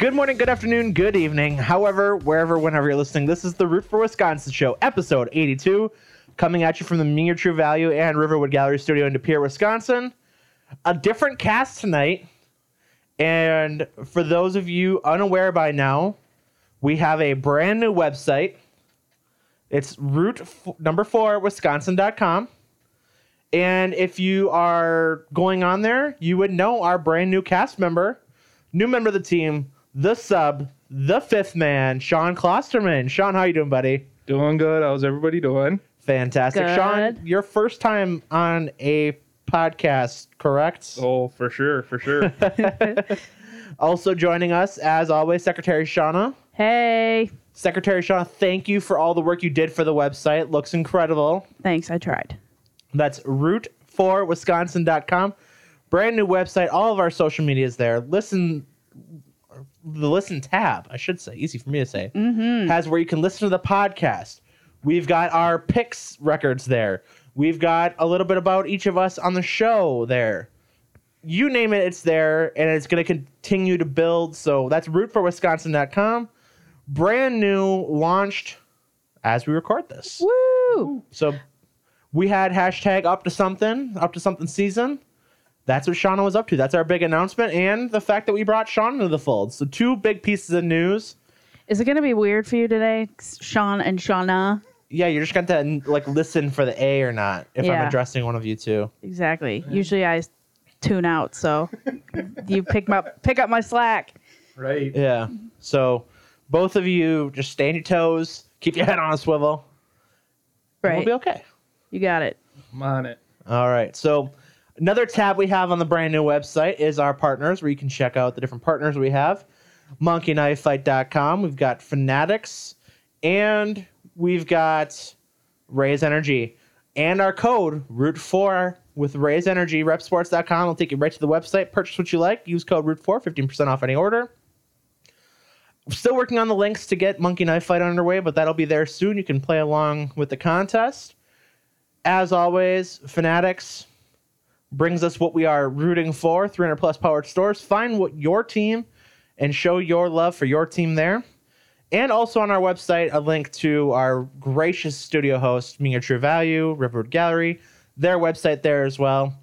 Good morning, good afternoon, good evening. However, wherever, whenever you're listening, this is the Root for Wisconsin show, episode 82, coming at you from the Mean True Value and Riverwood Gallery Studio in De Pere, Wisconsin. A different cast tonight. And for those of you unaware by now, we have a brand new website. It's root f- number four, wisconsin.com. And if you are going on there, you would know our brand new cast member, new member of the team, the sub, the fifth man, Sean Klosterman. Sean, how you doing, buddy? Doing good. How's everybody doing? Fantastic. Good. Sean, your first time on a podcast, correct? Oh, for sure, for sure. Also joining us, as always, Secretary Shawna. Hey, Secretary Shawna, thank you for all the work you did for the website. Looks incredible. thanks. I tried. That's root4wisconsin.com. Brand new website. All of our social media is there. Listen, the listen tab, I should say, easy for me to say, mm-hmm. has where you can listen to the podcast. We've got our picks records there. We've got a little bit about each of us on the show there. You name it, it's there, and it's going to continue to build. So that's root4wisconsin.com. Brand new, launched as we record this. Woo! So we had hashtag up to something, up to something season. That's what Shawna was up to. That's our big announcement, and the fact that we brought Sean into the fold. So two big pieces of news. Is it going to be weird for you today, Sean and Shawna? Yeah, you're just going to like listen for the A or not if I'm addressing one of you two. Exactly. Usually I tune out, so you pick my pick up my slack. right. Yeah. So both of you just stay on your toes, keep your head on a swivel. Right. We'll be okay. You got it. I'm on it. All right. So another tab we have on the brand new website is our partners, where you can check out the different partners we have. MonkeyKnifeFight.com. We've got Fanatics, and we've got Raise Energy, and our code Root Four with Raise Energy. RepSports.com will take you right to the website. Purchase what you like. Use code Root Four, fifteen percent off any order. Still working on the links to get Monkey Knife Fight underway, but that'll be there soon. You can play along with the contest as always, Fanatics brings us what we are rooting for 300 plus powered stores. Find what your team and show your love for your team there. And also on our website, a link to our gracious studio host, True Value, Riverwood Gallery, their website there as well.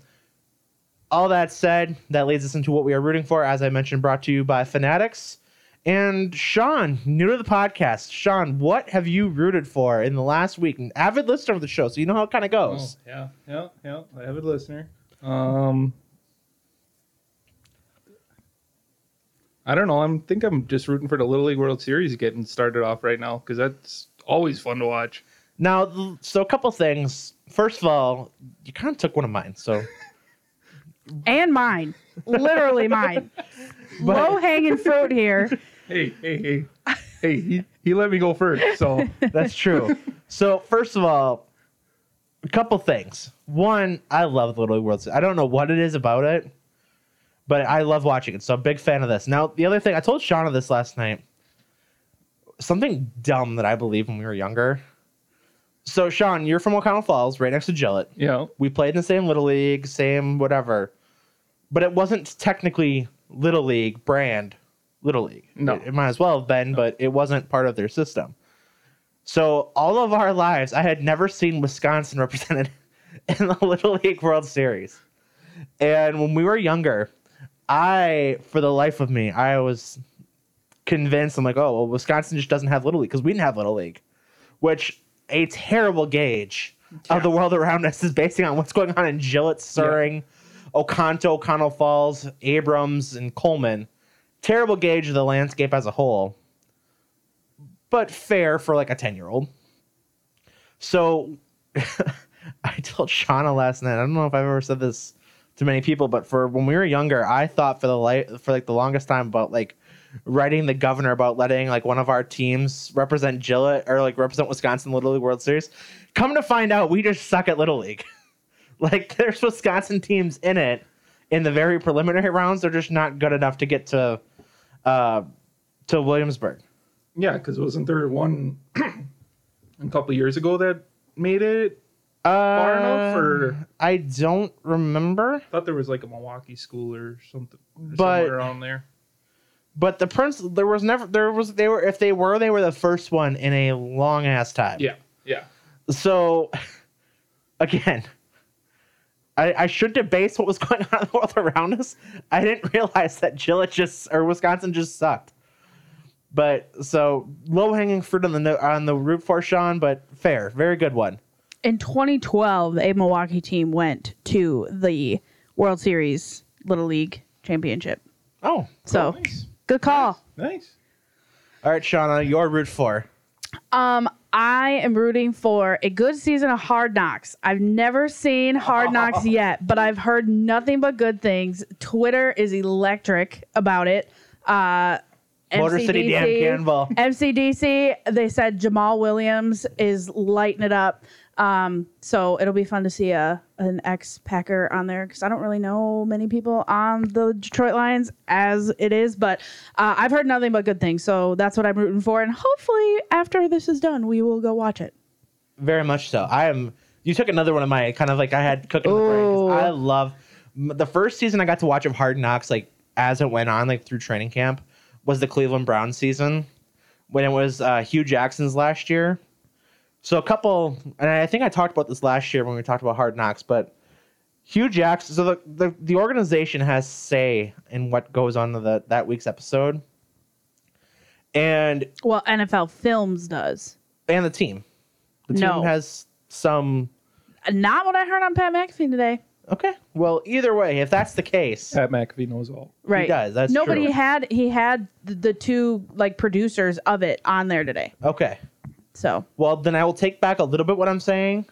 All that said, that leads us into what we are rooting for, as I mentioned, brought to you by Fanatics. And Sean, new to the podcast. Sean, what have you rooted for in the last week? An avid listener of the show, so you know how it kind of Oh, goes. yeah, yeah, yeah. I have a listener. Um, I don't know. I'm think I'm just rooting for the Little League World Series getting started off right now because that's always fun to watch. Now, so a couple things. First of all, you kind of took one of mine. So And mine. Literally mine. Low hanging fruit here. Hey, hey, hey, hey! He, he let me go first, so that's true. so first of all, a couple things. One, I love the Little League World Series. I don't know what it is about it, but I love watching it. So I'm a big fan of this. Now, the other thing, I told Shawna this last night. Something dumb that I believe when we were younger. So, Sean, you're from Oconto Falls, right next to Gillett. Yeah. we played in the same little league, same whatever, but it wasn't technically little league brand little league. No. it, it might as well have been, but it wasn't part of their system. So all of our lives, I had never seen Wisconsin represented in the Little League World Series, and when we were younger, I, for the life of me, I was convinced. I'm like, oh well, Wisconsin just doesn't have little league because we didn't have little league, which a terrible gauge of the world around us is basing on what's going on in Gillett, Suring, Oconto, O'Connell Falls, Abrams, and Coleman. Terrible gauge of the landscape as a whole, but fair for like a 10 year old. So I told Shawna last night, I don't know if I've ever said this to many people, but for when we were younger, I thought for the light for like the longest time about like writing the governor about letting like one of our teams represent Gillett or like represent Wisconsin Little League World Series. Come to find out, we just suck at Little League. like there's Wisconsin teams in it in the very preliminary rounds. They're just not good enough to get to uh, to Williamsport. Yeah, because wasn't there one a couple years ago that made it? Uh, enough, or- I don't remember. I thought there was like a Milwaukee school or something, or But- somewhere around there. But the Prince, there was never, there was, they were, if they were, they were the first one in a long ass time. Yeah, yeah. So, again, I, I should debase what was going on in the world around us. I didn't realize that Gillett just or Wisconsin just sucked. But so low hanging fruit on the no- on the root for Sean, but fair, very good one. In 2012, a Milwaukee team went to the World Series Little League Championship. Oh, So nice. good call. Nice. all right, Shawna, your root for. Um, I am rooting for a good season of Hard Knocks. I've never seen Hard Knocks yet, but I've heard nothing but good things. Twitter is electric about it. Uh, Motor City Dan MCDC MCDC, they said Jamaal Williams is lighting it up. Um, so it'll be fun to see a an ex Packer on there because I don't really know many people on the Detroit Lions as it is, but uh, I've heard nothing but good things. So that's what I'm rooting for, and hopefully after this is done, we will go watch it. Very much so. I am. You took another one of my kind of like I had cooking. brain I love the first season I got to watch of Hard Knocks like as it went on like through training camp was the Cleveland Browns season when it was uh, Hue Jackson's last year. So a couple, and I think I talked about this last year when we talked about Hard Knocks, but Hue Jackson. So the the, the organization has say in what goes on the that week's episode, and Well, NFL Films does. and the team. The team No. has some Not what I heard on Pat McAfee today. Okay. Well, either way, if that's the case, Pat McAfee knows all. Right. He does, that's no, but true. he had he had the, the two like producers of it on there today. okay. So Well, then I will take back a little bit what I'm saying.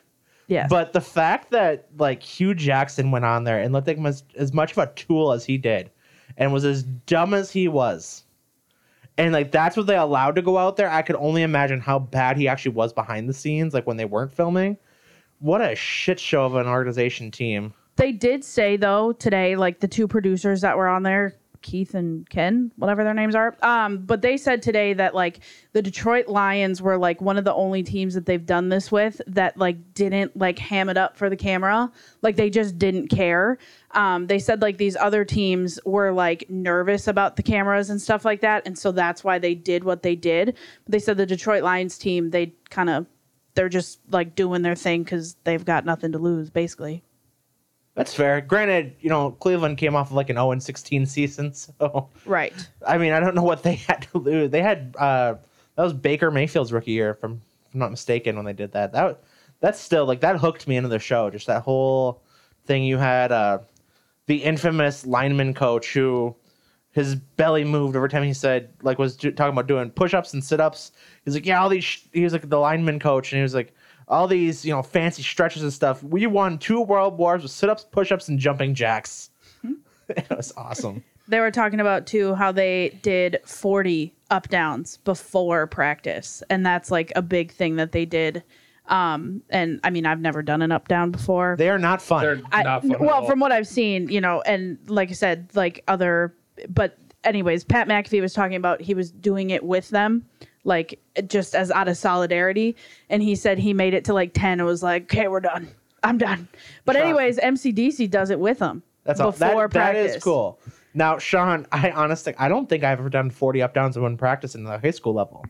yeah. But the fact that like Hue Jackson went on there and looked like as, as much of a tool as he did, and was as dumb as he was, and like that's what they allowed to go out there. I could only imagine how bad he actually was behind the scenes, like when they weren't filming. What a shit show of an organization team. They did say though today, like the two producers that were on there, Keith and Ken, whatever their names are. Um, but they said today that like the Detroit Lions were like one of the only teams that they've done this with that like didn't like ham it up for the camera. Like they just didn't care. Um, they said like these other teams were like nervous about the cameras and stuff like that, and so that's why they did what they did. But they said the Detroit Lions team, they kind of they're just like doing their thing because they've got nothing to lose, basically. That's fair. Granted, you know Cleveland came off of like an 0 16 season, so Right. I mean, I don't know what they had to lose. They had uh that was Baker Mayfield's rookie year, if I'm, if I'm not mistaken, when they did that. That that's still like that hooked me into the show. Just that whole thing you had uh the infamous lineman coach who his belly moved every time he said like was do- talking about doing push-ups and sit-ups. He's like, yeah, all these. Sh-, he was like the lineman coach, and he was like, all these you know fancy stretches and stuff. We won two world wars with sit-ups, push-ups, and jumping jacks. it was awesome. They were talking about too how they did 40 up downs before practice. And that's like a big thing that they did. Um, and I mean, I've never done an up down before. They are not fun. They're I, not fun. at well, all. from what I've seen, you know, and like I said, like other, but anyways, Pat McAfee was talking about he was doing it with them, like just as out of solidarity. And he said he made it to like 10 and was like, okay, we're done. I'm done. But Sure. anyways, MCDC does it with them. That's all. before That, that practice. is cool. Now, Sean, I honestly, I don't think I've ever done 40 up downs in one practice in the high school level.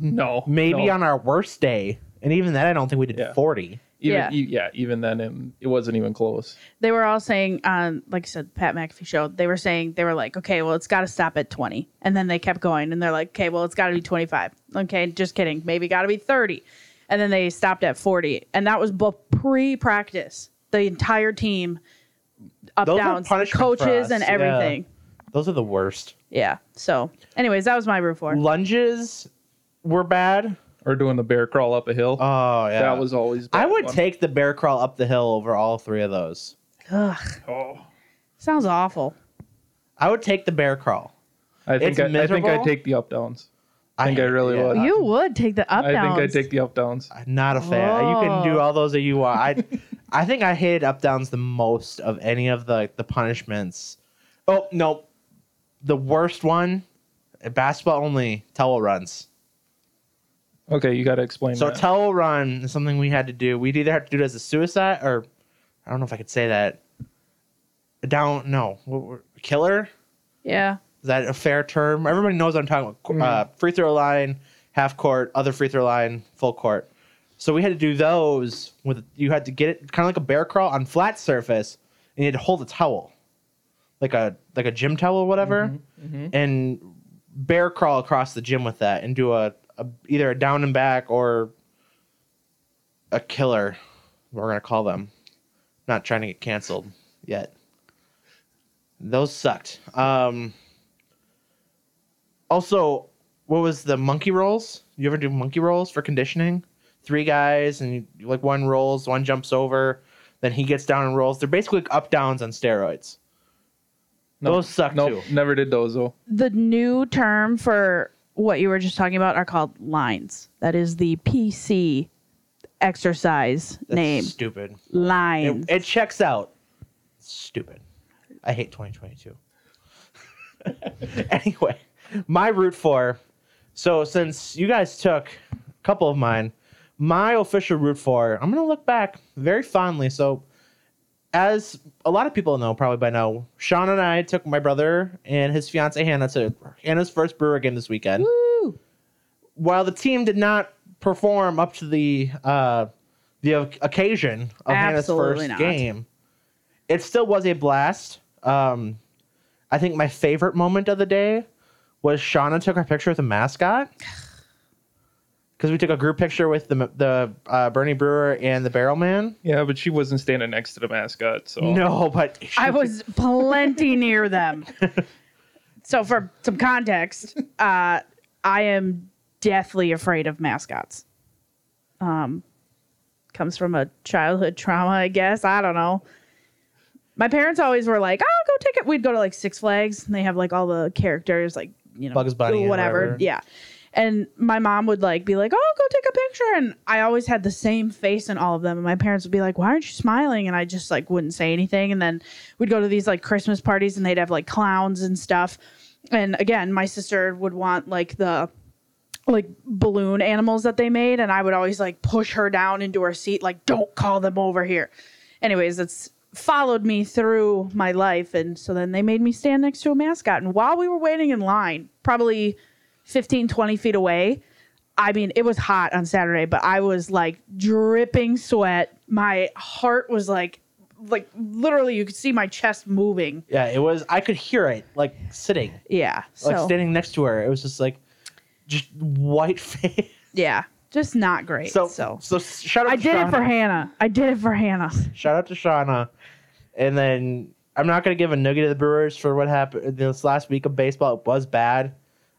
no, Maybe no. on our worst day, and even then, I don't think we did Yeah. 40. Even, Yeah. e- yeah, even then, it, it wasn't even close. they were all saying on like i said pat mcafee show they were saying they were like okay well it's got to stop at 20 and then they kept going and they're like okay well it's got to be 25 okay just kidding maybe got to be 30 and then they stopped at 40 and that was both pre-practice the entire team up Those downs punishment coaches us, and yeah. everything Those are the worst. yeah. so anyways that was my root for Lunges were bad. Or doing the bear crawl up a hill. Oh, yeah. That was always. I would one. take the bear crawl up the hill over all three of those. Ugh, Oh, sounds awful I would take the bear crawl. I think I, I, think I'd take the up downs. I think I really would. you would take the up downs. I think I'd take the up downs. I'm not a fan. You can do all those that you want. I, I think I hated up downs the most of any of the the punishments. Oh no, the worst one, basketball only towel runs. Okay, you got to explain So that. towel run is something we had to do. We'd either have to do it as a suicide or I don't know if I could say that. A Down no, what were- killer. yeah Is that a fair term? Everybody knows what I'm talking about. Mhm. Uh, free throw line, half court, other free throw line, full court. So we had to do those with you had to get it kind of like a bear crawl on flat surface, and you had to hold a towel, like a like a gym towel or whatever, Mhm. and bear crawl across the gym with that, and do a, a either a down and back or a killer. We're gonna call them. Not trying to get canceled yet. Those sucked. Um, also, what was the monkey rolls? You ever do monkey rolls for conditioning? Three guys and you, like one rolls, one jumps over, then he gets down and rolls. They're basically like up downs on steroids. Nope. Those suck Nope, too. never did those though. The new term for what you were just talking about are called lines. That is the PC exercise That's name. stupid. Lines. It, it checks out. Stupid. I hate 2022. anyway, my route for. So since you guys took a couple of mine, my official route for, I'm gonna look back very fondly. So, as a lot of people know probably by now, Sean and I took my brother and his fiance Hannah to Hannah's first Brewer game this weekend. Woo! While the team did not perform up to the uh, the occasion of Hannah's first not. game, it still was a blast. Um, I think my favorite moment of the day was Shawna took our picture with the mascot because we took a group picture with the the uh, Bernie Brewer and the Barrel Man. Yeah, but she wasn't standing next to the mascot, so No, but she- I was plenty near them. So, for some context, uh, I am deathly afraid of mascots. Um, comes from a childhood trauma, I guess. I don't know. My parents always were like, "Oh, go take it." We'd go to like Six Flags, and they have like all the characters, like you know, Bugs Bunny whatever. whatever. Yeah. And my mom would like be like, "Oh, go take a picture," and I always had the same face in all of them. And my parents would be like, "Why aren't you smiling?" And I just like wouldn't say anything. And then we'd go to these like Christmas parties, and they'd have like clowns and stuff. And again, my sister would want like the like balloon animals that they made, and I would always like push her down into her seat, like, "Don't call them over here." Anyways, it's followed me through my life, and so then they made me stand next to a mascot. And while we were waiting in line, probably 15, 20 feet away. I mean, it was hot on Saturday, but I was like dripping sweat. My heart was like, like literally, you could see my chest moving. yeah, it was. I could hear it like sitting, Yeah. like So, standing next to her. It was just like just white face. yeah, just not great. So So, so, shout out. To I did it for Hannah. I did it for Hannah. Shout out to Shawna. And then I'm not going to give a nugget to the Brewers for what happened this last week of baseball. It was bad.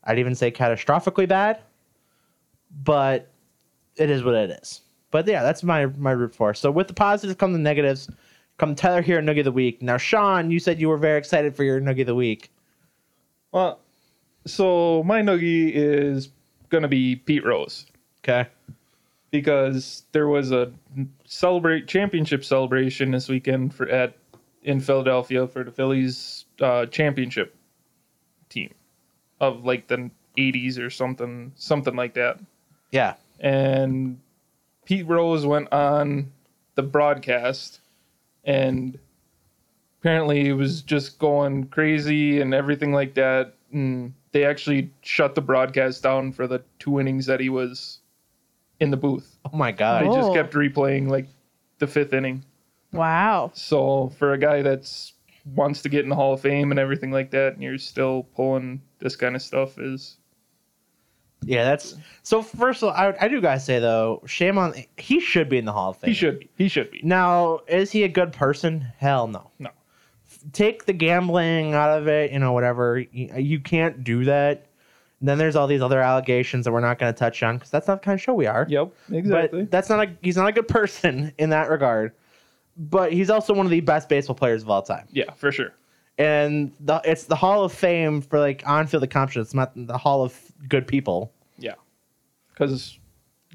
I'd even say catastrophically bad. But it is what it is. But yeah, that's my my root for. So with the positives come the negatives. Come Tyler here, Nugget of the Week. Now, Sean, you said you were very excited for your Nugget of the Week. well, so my noogie is gonna be Pete Rose Okay. because there was a celebrate championship celebration this weekend for at in Philadelphia for the Phillies uh, championship team of like the 80s or something something like that. Yeah. and Pete Rose went on the broadcast and apparently it was just going crazy and everything like that and they actually shut the broadcast down for the two innings that he was in the booth. Oh my They God. Oh. just kept replaying like the fifth inning. Wow. So for a guy that's wants to get in the Hall of Fame and everything like that, and you're still pulling this kind of stuff is Yeah, that's so. First of all, I, I do gotta say though, shame on he should be in the Hall of Fame. he should be. He should be. Now, is he a good person? Hell no. No. Take the gambling out of it, you know, whatever. You, you can't do that. And then there's all these other allegations that we're not going to touch on because that's not the kind of show we are. Yep, exactly. But that's not a he's not a good person in that regard. But he's also one of the best baseball players of all time. yeah, for sure. And the, it's the Hall of Fame for like on-field accomplishments, it's not the Hall of good people. Yeah. Because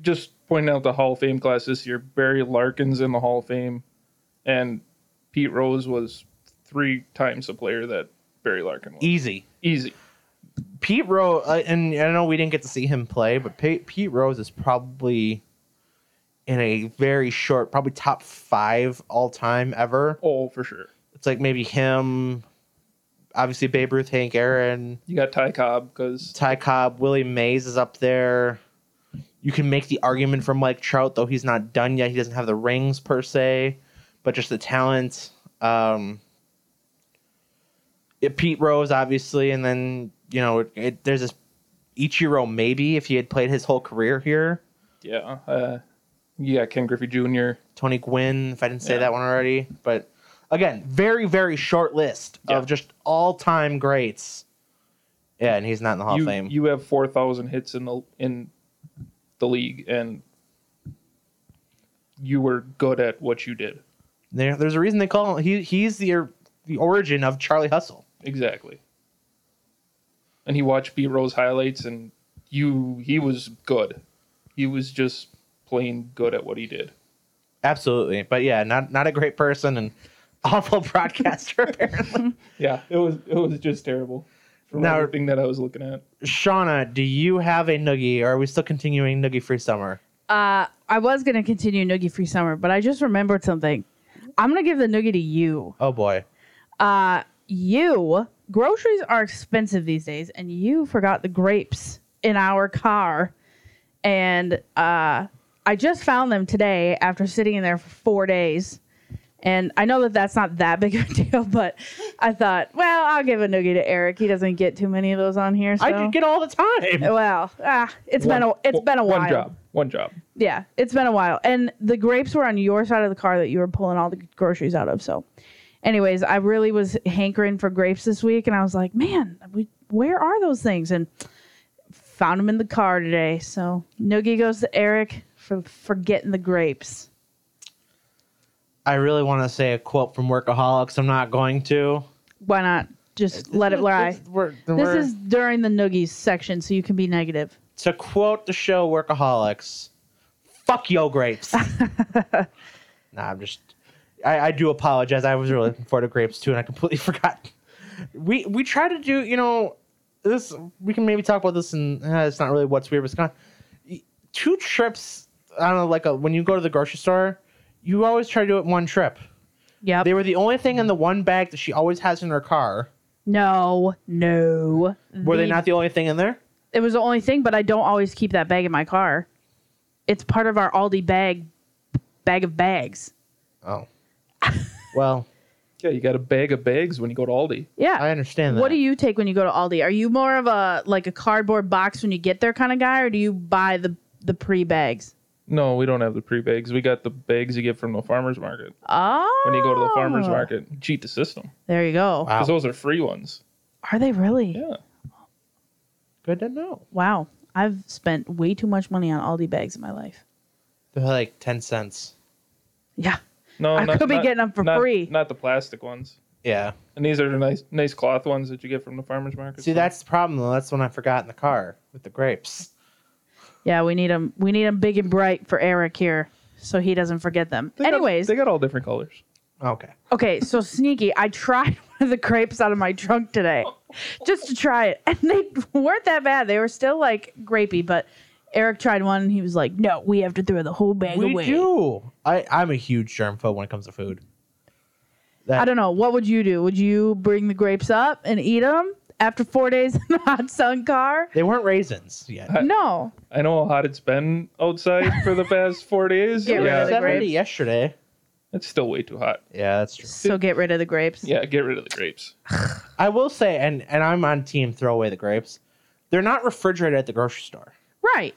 just pointing out the Hall of Fame class this year, Barry Larkin's in the Hall of Fame, and Pete Rose was three times the player that Barry Larkin was. Easy. Easy. Pete Rose, uh, and I know we didn't get to see him play, but Pete, Pete Rose is probably in a very short, probably top five all time ever. Oh, for sure. It's like maybe him, obviously Babe Ruth, Hank Aaron, You got Ty Cobb because Ty Cobb, Willie Mays is up there. You can make the argument for Mike Trout, though he's not done yet. He doesn't have the rings per se, but just the talent. Um, yeah, Pete Rose, obviously, and then you know it, it, there's this Ichiro maybe if he had played his whole career here. yeah, uh, you got Ken Griffey Jr. Tony Gwynn, if I didn't say Yeah. that one already. But again, very, very short list Yeah. of just all time greats. Yeah, and he's not in the Hall you, of Fame. you have four thousand hits in the in the league, and you were good at what you did. there, there's a reason they call him. He, he's the the origin of Charlie Hustle. Exactly. And he watched B Rose highlights, and you he was good. He was just plain good at what he did. Absolutely, but yeah, not not a great person and awful broadcaster apparently. Yeah, it was it was just terrible. From Now- everything that I was looking at. Shawna, do you have a noogie, or are we still continuing noogie free summer? Uh, I was gonna continue Noogie Free Summer, but I just remembered something. I'm gonna give the Noogie to you. Oh boy, Uh, you groceries are expensive these days, and you forgot the grapes in our car, and uh, I just found them today after sitting in there for four days. And I know that that's not that big of a deal, but I thought, well, I'll give a noogie to Eric. He doesn't get too many of those on here. So. I get all the time. well, ah, it's been a One- it's been a while. One job. One job. Yeah, it's been a while. And the grapes were on your side of the car that you were pulling all the groceries out of. So, anyways, I really was hankering for grapes this week, and I was like, man, we, where are those things? And found them in the car today. So, Noogie goes to Eric for forgetting the grapes. I really want to say a quote from Workaholics. I'm not going to. Why not just let it lie? We're- This we're- is during the Noogies section, so you can be negative. to quote the show Workaholics, "Fuck yo grapes." nah, I'm just. I, I do apologize. I was really looking forward to grapes too, and I completely forgot. We we try to do you know this. We can maybe talk about this, and uh, it's not really what's weird. Wisconsin. Two trips. I don't know, like a, when you go to the grocery store, you always try to do it in one trip. Yep. They were the only thing in the one bag that she always has in her car. no, no. Were they The- not the only thing in there? It was the only thing, but I don't always keep that bag in my car. It's part of our Aldi bag bag of bags. Oh, well, Yeah, you got a bag of bags when you go to Aldi. Yeah. I understand that. What do you take when you go to Aldi? Are you more of a like a cardboard box when you get there kind of guy, or do you buy the the pre bags? No, we don't have the pre bags. We got the bags you get from the farmers market. Oh, When you go to the farmers oh. market, you cheat the system There you go. Wow. because those are free ones. Are they really? Yeah, Good to know. Wow. I've spent way too much money on Aldi bags in my life. They're like ten cents. Yeah. no, I not- could be not- getting them for not- free. Not the plastic ones. Yeah. And these are the nice, nice cloth ones that you get from the farmers market. See, that's the problem though. That's when I forgot in the car with the grapes. Yeah, we need them. We need them big and bright for Eric here, so he doesn't forget them. They got- Anyways, they got all different colors. Okay. Okay, so sneaky. I tried one of the grapes out of my trunk today just to try it. And they weren't that bad. They were still like grapey, but Eric tried one and he was like, no, we have to throw the whole bag We away. do. I I'm a huge germphobe when it comes to food. That, I don't know. What would you do? Would you bring the grapes up and eat them after four days in the hot sun car? They weren't raisins yet. I- No. I know how hot it's been outside for the past four days. Get rid yeah, of the Seventy grapes. yesterday. it's still way too hot. Yeah, that's true. So get rid of the grapes. Yeah, get rid of the grapes. I will say, and and I'm on team throw away the grapes. They're not refrigerated at the grocery store. Right.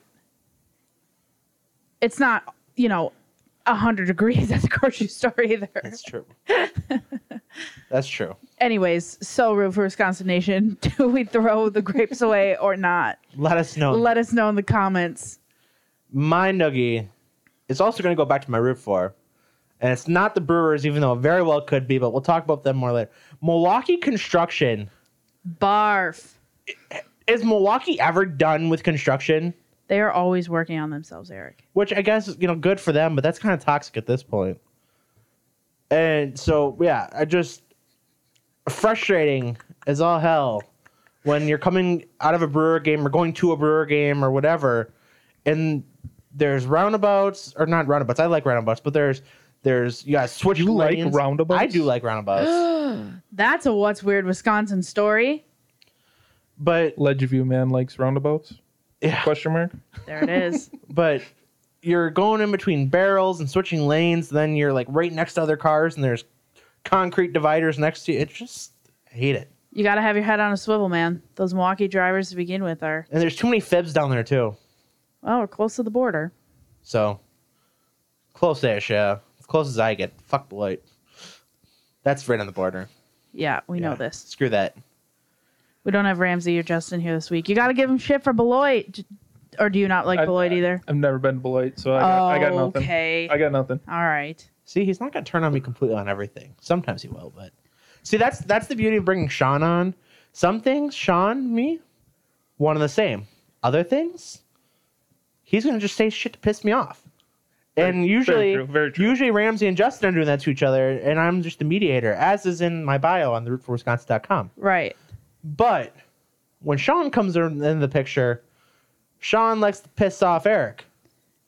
It's not, you know, 100 degrees at the grocery store either. That's true. that's true. Anyways, so root for Wisconsin Nation, do we throw the grapes away or not? Let us know. Let us know in the comments. my noogie is also going to go back to my root for, and it's not the Brewers, even though it very well could be. But we'll talk about them more later. Milwaukee construction Barf. is Milwaukee ever done with construction? They are always working on themselves, Eric. Which I guess you know, good for them, but that's kind of toxic at this point. And so, yeah, I just frustrating as all hell when you're coming out of a Brewer game or going to a Brewer game or whatever, and there's roundabouts or not roundabouts. I like roundabouts, but there's There's you got switch You like roundabouts? I do like roundabouts, That's a what's weird Wisconsin story. but Ledgeview man likes roundabouts? yeah, Question mark. There it is. but you're going in between barrels and switching lanes. Then you're like right next to other cars, and there's concrete dividers next to you. It's just I hate it. you got to have your head on a swivel, man. Those Milwaukee drivers to begin with are And there's too many fibs down there too. well, we're close to the border. So close-ish, yeah. As close as I get. Fuck Beloit. That's right on the border. Yeah, we know this. Screw that. We don't have Ramsey or Justin here this week. You got to give him shit for Beloit. J- Or do you not like I- Beloit either? I've never been to Beloit, so I got, I got oh, nothing. Okay. I got nothing. All right. See, he's not gonna turn on me completely on everything. Sometimes he will, but see, that's that's the beauty of bringing Sean on. Some things, Sean, me, one and the same. Other things, he's gonna just say shit to piss me off. And usually, very true, very true. usually Ramsey and Justin are doing that to each other, and I'm just the mediator, as is in my bio on the rootforwisconsin.com. Right. But when Sean comes in in the picture, Sean likes to piss off Eric.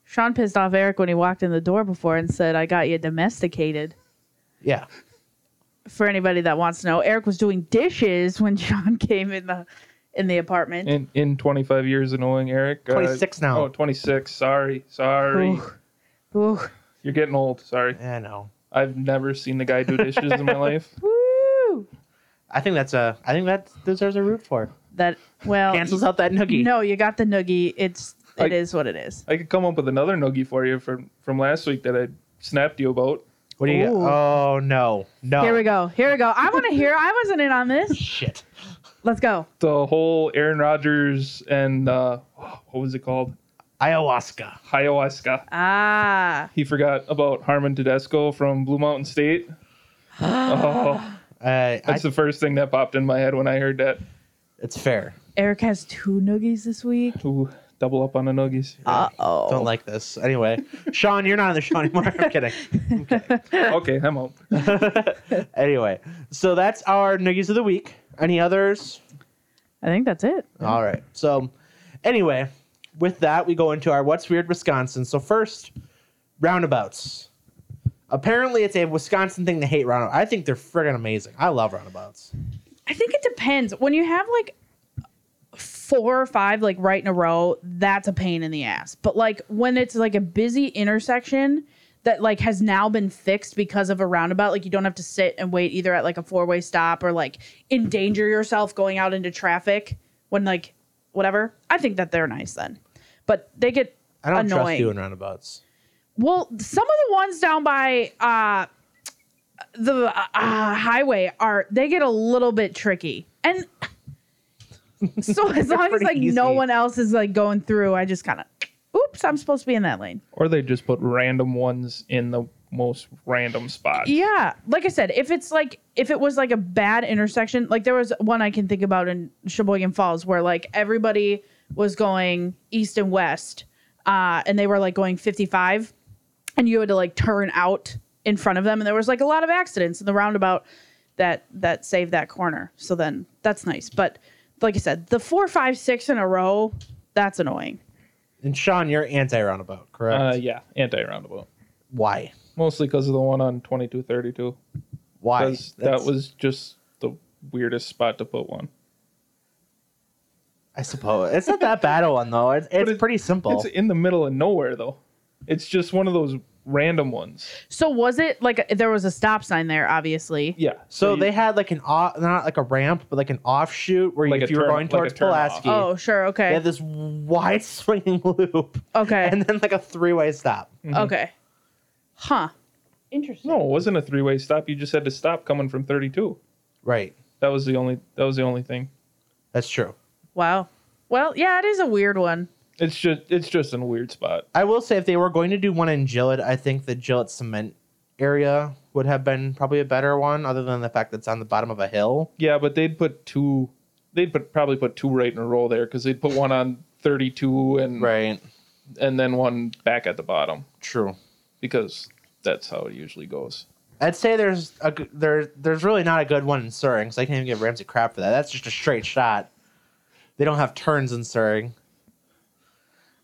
Sean pissed off Eric when he walked in the door before and said, I got you domesticated. Yeah, For anybody that wants to know, Eric was doing dishes when Sean came in the in the apartment. In in 25 years of knowing Eric. uh, 26 now. Oh, 26. Sorry. Sorry. Ooh. Ooh. You're getting old. Sorry. I know. I've never seen the guy do dishes in my life. Woo. I think that's a. I think that deserves a root for. That well Cancels out that noogie. No, you got the noogie. It's it I- is what it is. I could come up with another noogie for you from from last week that I snapped you about. What do you? Ooh. Oh no, no. Here we go. Here we go. I want to hear. I wasn't in on this. Shit. Let's go. The whole Aaron Rodgers and uh, what was it called? Ayahuasca. Ayahuasca. Ah. He forgot about Harmon Tedesco from Blue Mountain State. oh, Uh, I, that's the first thing that popped in my head when I heard that. It's fair. Eric has two noogies this week. Ooh, double up on the nuggies. Uh oh. Don't like this. Anyway, Sean, you're not on the show anymore. I'm kidding. Okay, I'm out. Anyway, so that's our noogies of the week. Any others? I think that's it. All right. So, anyway, with that, we go into our What's Weird Wisconsin. So, first, roundabouts. Apparently, it's a Wisconsin thing to hate roundabouts. I think they're friggin' amazing. I love roundabouts. I think it depends. When you have like four or five like right in a row, that's a pain in the ass. But like when it's like a busy intersection that like has now been fixed because of a roundabout, like you don't have to sit and wait either at like a four way stop or like endanger yourself going out into traffic when like whatever. I think that they're nice then. But they get I don't trust annoying. you in roundabouts. Well, some of the ones down by uh the uh, highway are they get a little bit tricky. And so as long as like no one else is like going through, I just kind of oops, I'm supposed to be in that lane. Or they just put random ones in the most random spots. Yeah, like I said, if it's like if it was like a bad intersection, like there was one I can think about in Sheboygan Falls where like everybody was going east and west, uh, and they were like going 55, and you had to like turn out in front of them, and there was like a lot of accidents in the roundabout that that saved that corner. So then that's nice, but like I said, the four, five, six in a row, that's annoying. And Sean, you're anti roundabout, correct? Uh, yeah, anti roundabout. Why? Mostly because of the one on 2232. Why? Because that was just the weirdest spot to put one. I suppose it's not that bad a one though. It's, it's it- pretty simple. It's in the middle of nowhere, though. It's just one of those random ones. So was it like there was a stop sign there? Obviously, Yeah. so you- they had like an off, not like a ramp, but like an offshoot where Like if a you were turn- going like a towards turn off. Pulaski, Oh, sure. they Okay. had this wide swinging loop, Okay. and then like a three way stop. Mm-hmm. Okay. Huh. Interesting. No, it wasn't a three way stop. You just had to stop coming from 32. Right. That was the only. That was the only thing. That's true. Wow. Well, yeah, it is a weird one. It's just. It's just in a weird spot. I will say if they were going to do one in Gillett, I think the Gillett cement area would have been probably a better one, other than the fact that it's on the bottom of a hill. Yeah, but they'd put two. They'd put probably put two right in a row there because they'd put one on 32 and Right. and then one back at the bottom True. because that's how it usually goes. I'd say there's a there there's really not a good one in Suring because I can't even give Ramsey crap for that. That's just a straight shot. They don't have turns in Suring.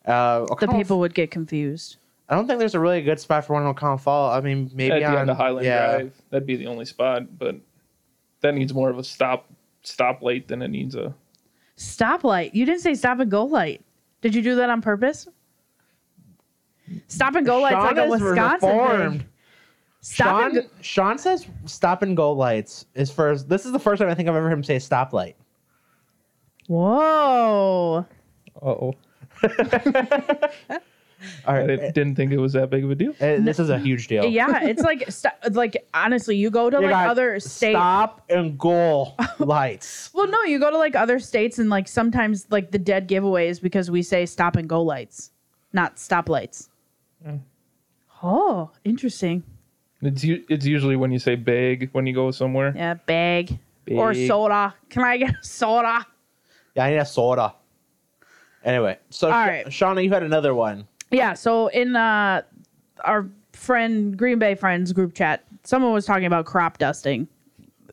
Uh, The people would get confused. I don't think there's a really good spot for one in Oconto Fall. I mean, maybe at the on end of Highland yeah. Drive. That'd be the only spot, but that needs more of a stop stoplight than it needs a. Stoplight. You didn't say stop and go light. Did you do that on purpose? Stop and go light's like a Wisconsin reformed. thing. Stop and Sean, go- Sean says stop and go lights is first. This is the first time I think I've ever heard him say stoplight. Whoa. Uh oh. All I didn't, didn't think it was that big of a deal. uh, this is a huge deal. Yeah, it's like st- like honestly, you go to You like got other states. Stop and go lights. Well, no, you go to like other states and like sometimes like the dead giveaways because we say stop and go lights, not stop lights. Mm. Oh, interesting. It's u- it's usually when you say big when you go somewhere. Yeah, bag or Big. soda. Can I get a soda? Yeah, I need a soda. Anyway, so All Sha- Shawna, you had another one. Yeah, so in uh our friend Green Bay friends group chat, someone was talking about crop dusting.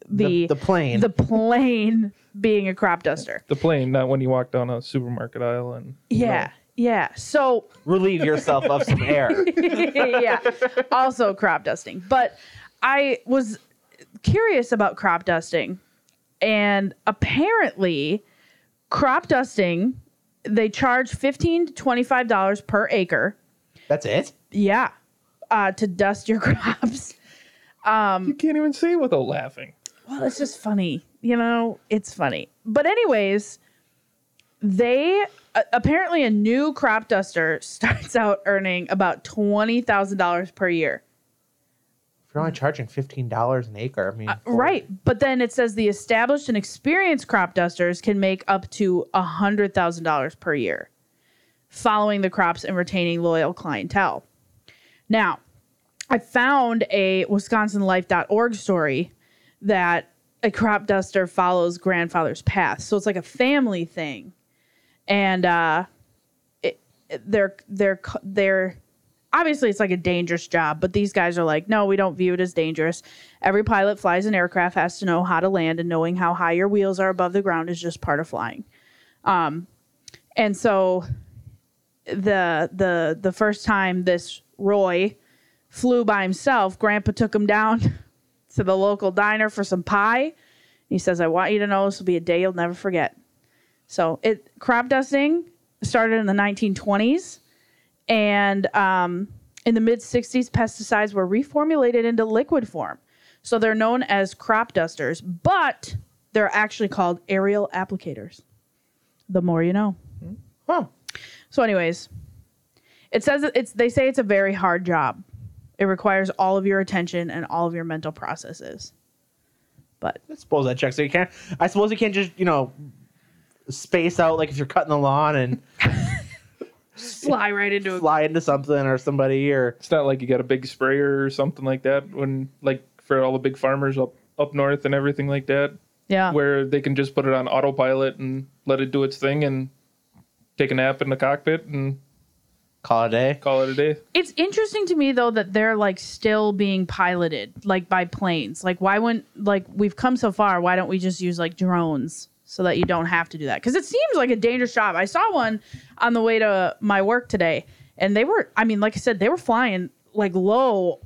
The the plane. the plane being a crop duster. The plane, not when you walk down a supermarket aisle and. Yeah. Yeah. So Relieve yourself of some air. yeah. Also crop dusting. But I was curious about crop dusting. And apparently, crop dusting, they charge 15 to $25 per acre. That's it. Yeah. Uh, to dust your crops. Um, You can't even see without laughing. Well, it's just funny. You know, it's funny. But, anyways, they uh, apparently a new crop duster starts out earning about $20,000 per year. You're only charging fifteen dollars an acre, I mean, for- Right. But then it says the established and experienced crop dusters can make up to $100,000 per year following the crops and retaining loyal clientele. Now, I found a wisconsinlife.org story that a crop duster follows grandfather's path. So it's like a family thing. And uh it, it- they're they're they're obviously it's like a dangerous job, but these guys are like, no, we don't view it as dangerous. Every pilot flies an aircraft has to know how to land, and knowing how high your wheels are above the ground is just part of flying. Um, and so the the the first time this Roy flew by himself, Grandpa took him down to the local diner for some pie. He says, "I want you to know this will be a day you'll never forget." So it crop dusting started in the 1920s, and um, in the mid 60s, pesticides were reformulated into liquid form. So they're known as crop dusters, but they're actually called aerial applicators. The more you know. Huh. So, anyways, it says it's they say it's a very hard job. It requires all of your attention and all of your mental processes. But I suppose that checks. So you can't. I suppose you can't just you know space out like if you're cutting the lawn and fly right into a fly into something or somebody or It's not like you got a big sprayer or something like that. When like for all the big farmers up up north and everything like that, yeah. where they can just put it on autopilot and let it do its thing and take a nap in the cockpit and call it a day. call it a day. It's interesting to me though that they're like still being piloted like by planes. Like why wouldn't like we've come so far, why don't we just use like drones so that you don't have to do that? Cuz it seems like a dangerous job. I saw one on the way to my work today and they were I mean like I said they were flying like low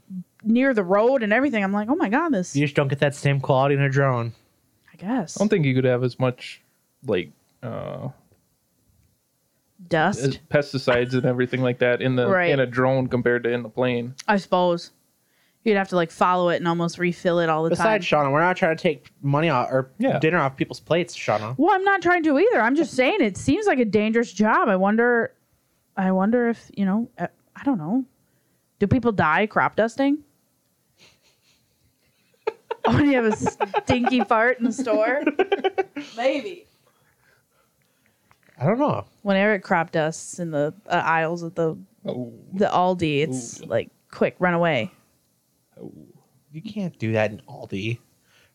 near the road and everything. I'm like, "Oh my god, this You just don't get that same quality in a drone. I guess. I don't think you could have as much like uh Dust, pesticides and everything like that in the Right. in a drone compared to in the plane. I suppose. You'd have to like follow it and almost refill it all the Besides, time. Shawna, we're not trying to take money off or Yeah. dinner off people's plates, Shawna. Well, I'm not trying to either. I'm just saying it seems like a dangerous job. I wonder I wonder if, you know, uh, I don't know. Do people die crop dusting? oh, when you have a stinky fart in the store? Maybe. I don't know. When Eric crop dusts in the uh, aisles at the Oh, the Aldi, it's Ooh. like quick, run away. You can't do that in Aldi.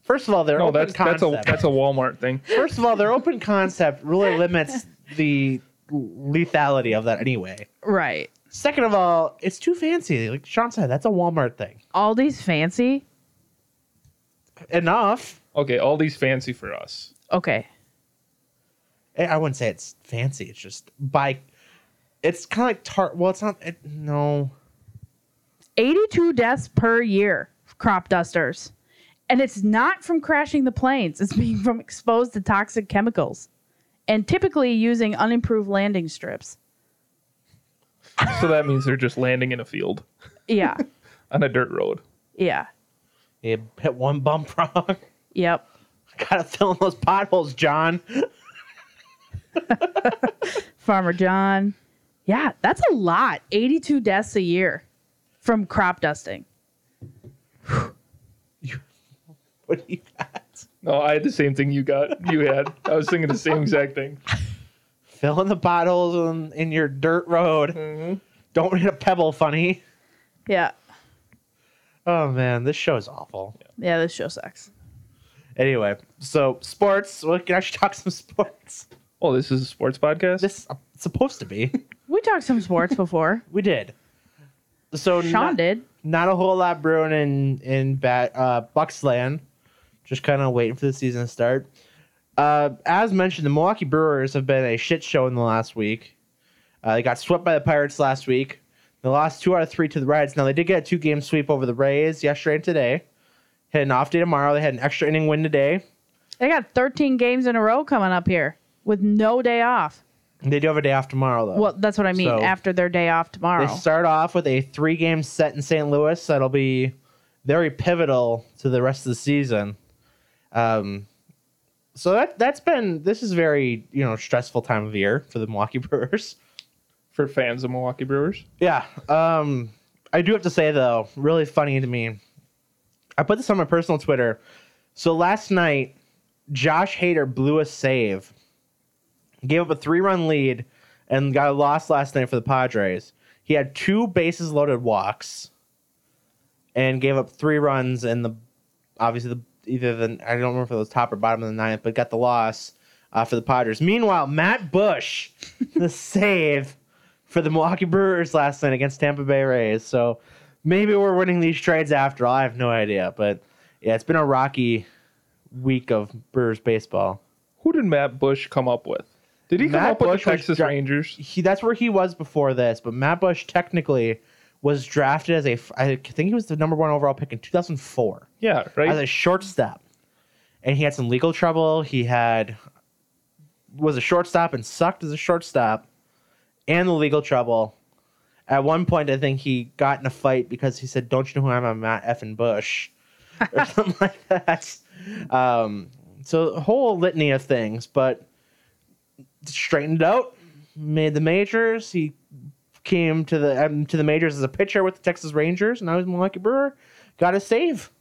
First of all, their No, open that's that's a that's a Walmart thing. First of all, their open concept really limits the lethality of that anyway. Right. Second of all, it's too fancy. Like Sean said, that's a Walmart thing. Aldi's fancy. Enough. Okay, all these fancy for us. Okay. I I wouldn't say it's fancy. It's just by. It's kind of like tart. Well, it's not. It, no. 82 deaths per year, crop dusters. And it's not from crashing the planes, it's being from exposed to toxic chemicals and typically using unimproved landing strips. So that means they're just landing in a field Yeah. on a dirt road. Yeah. You hit one bump wrong. Yep. Gotta fill in those potholes, John. Farmer John. Yeah, that's a lot. 82 deaths a year from crop dusting. What do you got? No, I had the same thing you got. You had. I was thinking the same exact thing. Fill in the potholes in, in your dirt road. Don't hit a pebble funny. Yeah. Oh man, this show is awful. Yeah, this show sucks. Anyway, so sports. We can actually talk some sports. Well, this is a sports podcast. This uh, supposed to be. We talked some sports before. we did. So Sean not, did. not a whole lot brewing in in bat, uh, Bucksland. Just kind of waiting for the season to start. Uh, as mentioned, the Milwaukee Brewers have been a shit show in the last week. Uh, they got swept by the Pirates last week. They lost two out of three to the Reds. Now they did get a two game sweep over the Rays yesterday and today. Had an off day tomorrow. They had an extra inning win today. They got 13 games in a row coming up here with no day off. They do have a day off tomorrow though. Well, that's what I mean. So- after their day off tomorrow. They start off with a three game set in St. Louis that'll be very pivotal to the rest of the season. Um, so that that's been this is very you know stressful time of year for the Milwaukee Brewers. for fans of Milwaukee Brewers. Yeah. Um, I do have to say though, really funny to me. I put this on my personal Twitter. So last night, Josh Hader blew a save, gave up a three-run lead, and got a loss last night for the Padres. He had two bases loaded walks, and gave up three runs in the obviously the either the I don't remember if it was top or bottom of the ninth, but got the loss uh, for the Padres. Meanwhile, Matt Bush, the save for the Milwaukee Brewers last night against Tampa Bay Rays. So maybe we're winning these trades after all. I have no idea, but yeah, it's been a rocky week of Brewers baseball. Who did Matt Bush come up with? Did he come Matt up with Bush the Texas dra- Rangers? He that's where he was before this, but Matt Bush technically was drafted as a I think he was the number one overall pick in 2004 Yeah, right. as a shortstop, and he had some legal trouble. He had was a shortstop and sucked as a shortstop, and the legal trouble. At one point, I think he got in a fight because he said, "Don't you know who I am? I'm Matt effing Bush," or something like that. Um, so a whole litany of things, but straightened it out, made the majors. He came to the um, to the majors as a pitcher with the Texas Rangers, and now he's a Milwaukee Brewer. Got a save.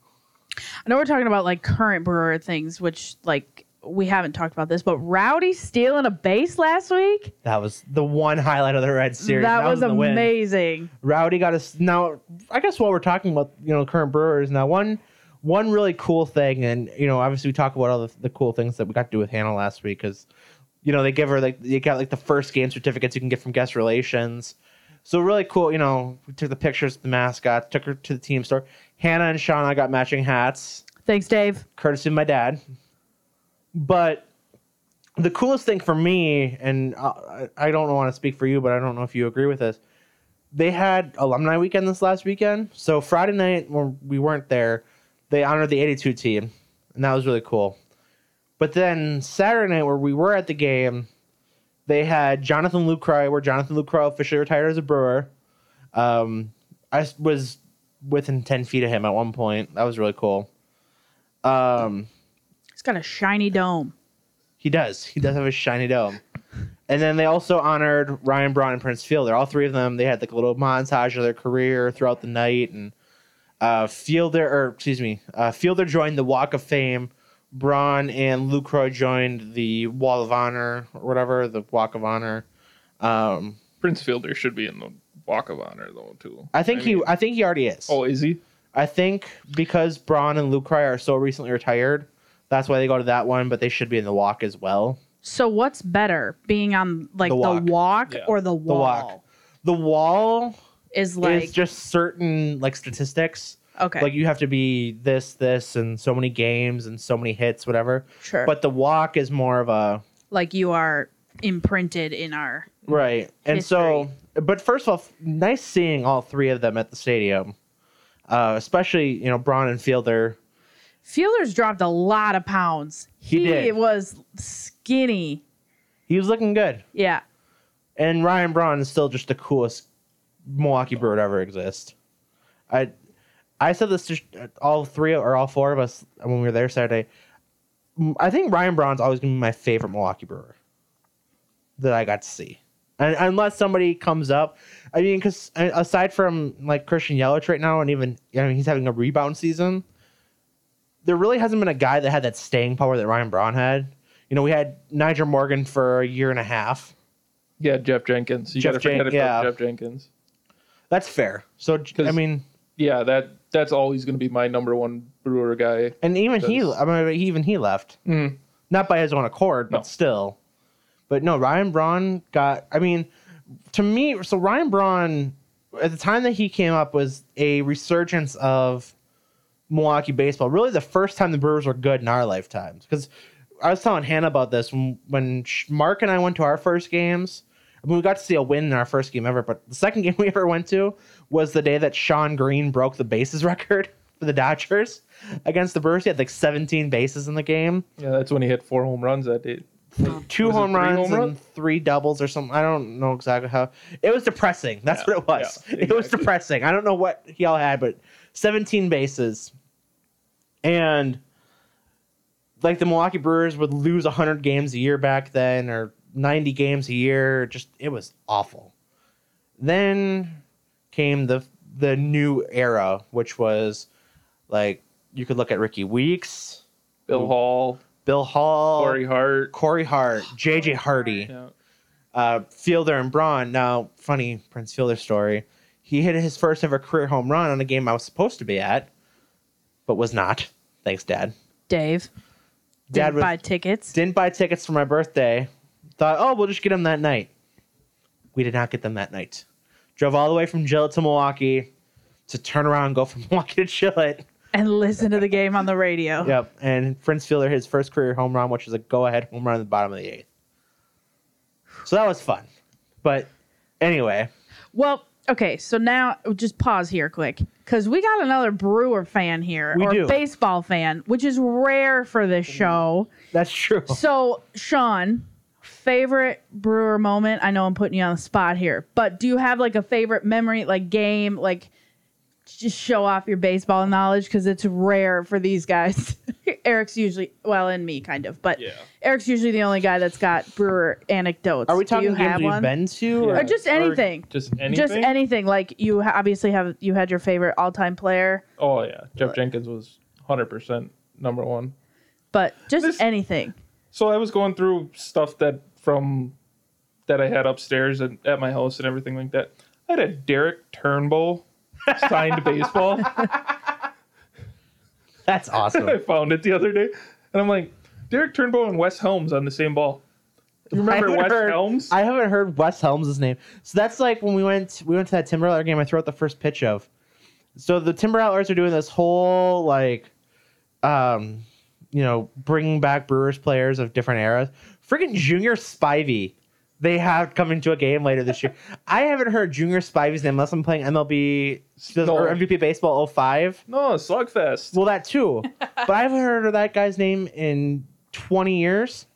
I know we're talking about like current brewer things, which like we haven't talked about this, but Rowdy stealing a base last week. That was the one highlight of the Red Series. that was the win. amazing. Rowdy got us now. I guess while we're talking about you know current Brewers now, one one really cool thing, and you know obviously we talk about all the, the cool things that we got to do with Hannah last week because you know they give her like you got like the first game certificates you can get from guest relations. So really cool, you know. We took the pictures of the mascot, took her to the team store. Hannah and Shawna got matching hats Thanks, Dave. courtesy of my dad. But the coolest thing for me, and I I don't want to speak for you, but I don't know if you agree with this. They had alumni weekend this last weekend. So Friday night when we weren't there, they honored the 82 team, and that was really cool. But then Saturday night, where we were at the game, they had Jonathan Lucroy, where Jonathan Lucroy officially retired as a Brewer. Um, I was within 10 feet of him at one point. That was really cool. Um, He's got a shiny dome. he does. He does have a shiny dome. And then they also honored Ryan Braun and Prince Fielder. All three of them, they had like a little montage of their career throughout the night. And uh, Fielder, or excuse me, uh, Fielder joined the Walk of Fame. Braun and Lucroy joined the Wall of Honor, or whatever, the Walk of Honor. Um, Prince Fielder should be in the Walk of Honor though too. I think mean- he, I think he already is. Oh, is he? I think because Braun and Lucroy are so recently retired, that's why they go to that one. But they should be in the Walk as well. So what's better, being on like The the walk. walk, Yeah. or the wall? The walk. The Wall Is like it's just certain like statistics. Okay, Like you have to be this, this, and so many games and so many hits, whatever. sure. But the walk is more of a like you are imprinted in our right. And so, but first of all, nice seeing all three of them at the stadium. uh, especially you know Braun and Fielder. Fielders dropped a lot of pounds. He did. was skinny. He was looking good, Yeah. and Ryan Braun is still just the coolest Milwaukee Bird ever exist. I I said this to all three or all four of us when we were there Saturday. I think Ryan Braun's always gonna be my favorite Milwaukee Brewer that I got to see, and, unless somebody comes up. I mean, because uh, aside from like Christian Yelich right now, and even I mean he's having a rebound season, there really hasn't been a guy that had that staying power that Ryan Braun had. You know, we had Nyjer Morgan for a year and a half. Yeah, Geoff Jenkins. You Jeff Jen- yeah. Geoff Jenkins. That's fair. So I mean, Yeah, that that's always going to be my number one Brewer guy. and even he, I mean, even he left. Mm. not by his own accord, but No. still. But no, Ryan Braun got. I mean, to me, so Ryan Braun at the time that he came up was a resurgence of Milwaukee baseball. Really, the first time the Brewers were good in our lifetimes. Because I was telling Hannah about this when when Mark and I went to our first games. I mean, we got to see a win in our first game ever, but the second game we ever went to was the day that Shawn Green broke the bases record for the Dodgers against the Brewers. He had like 17 bases in the game Yeah, that's when he hit four home runs that day. two Was home runs home and runs? three doubles or something. I don't know exactly how. It was depressing. That's Yeah, what it was. yeah, It was depressing. I don't know what he all had, but 17 bases. And like the Milwaukee Brewers would lose 100 games a year back then or 90 games a year. Just it was awful. Then came the the new era, which was like you could look at Rickie Weeks, Bill Hall, Bill Hall, Corey Hart. Corey Hart, JJ Hardy, Yeah. uh, Fielder, and Braun. Now, funny Prince Fielder story. He hit his first ever career home run on a game I was supposed to be at, but was not. Thanks, Dad. Dave. Dad Didn't was, buy tickets. didn't buy tickets for my birthday. Thought, oh, we'll just get them that night. We did not get them that night. Drove all the way from Gillett to Milwaukee to turn around and go from Milwaukee to Gillett. and listen to the game on the radio. Yep. And Prince Fielder his first career home run, which was a go ahead home run in the bottom of the eighth. So that was fun. But anyway, Well, okay, so now just pause here quick because we got another Brewer fan here We or do. baseball fan, which is rare for this mm-hmm. show. that's true. So, Sean, favorite Brewer moment? I know I'm putting you on the spot here, but do you have like a favorite memory, like game, like just show off your baseball knowledge because it's rare for these guys. Eric's usually well, and me kind of, but Yeah. Eric's usually the only guy that's got Brewer anecdotes. Are we Do talking you games have we've been to? Or just anything. Just anything. Just anything. Like you obviously have you had your favorite all time player, Oh yeah, Geoff Jenkins was hundred percent number one. but just This- anything. So I was going through stuff that from that I had upstairs and at my house and everything like that. I had a Derrick Turnbow signed baseball. That's awesome. I found it the other day, and I'm like, Derrick Turnbow and Wes Helms on the same ball. You remember Wes heard- Helms? I haven't heard Wes Helms' name. So that's like when we went we went to that Timber Rattler game I threw out the first pitch of. So the Timber Rattlers are doing this whole like um you know, bringing back Brewers players of different eras. Freaking Junior Spivey they have coming to a game later this year. I haven't heard Junior Spivey's name unless I'm playing MLB No. or MVP Baseball 05. no, Slugfest. Well, that too. but I haven't heard of that guy's name in 20 years.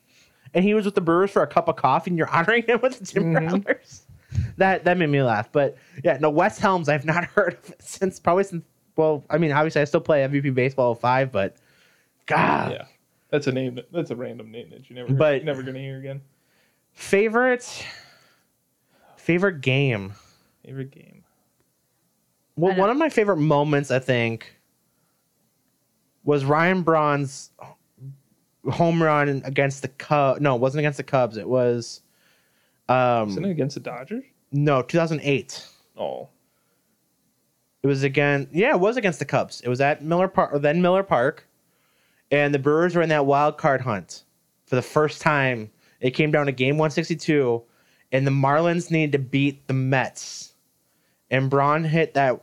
And he was with the Brewers for a cup of coffee, and you're honoring him with the Mhm. Howlers. That that made me laugh. But yeah, no, Wes Helms, I've not heard of it since probably since. Well, I mean, obviously, I still play MVP Baseball 05, but God, yeah, that's a name. That, that's a random name that you never, But- you're never gonna hear again. favorite favorite game. Favorite game. Well, one of my favorite moments, I think, was Ryan Braun's home run against the Cubs. No, it wasn't against the Cubs. It was, Isn't it um, against the Dodgers? no, 2008. Oh, It was again. Yeah, it was against the Cubs. It was at Miller Park, or then Miller Park, and the Brewers were in that wild card hunt for the first time. It came down to game 162, and the Marlins needed to beat the Mets, and Braun hit that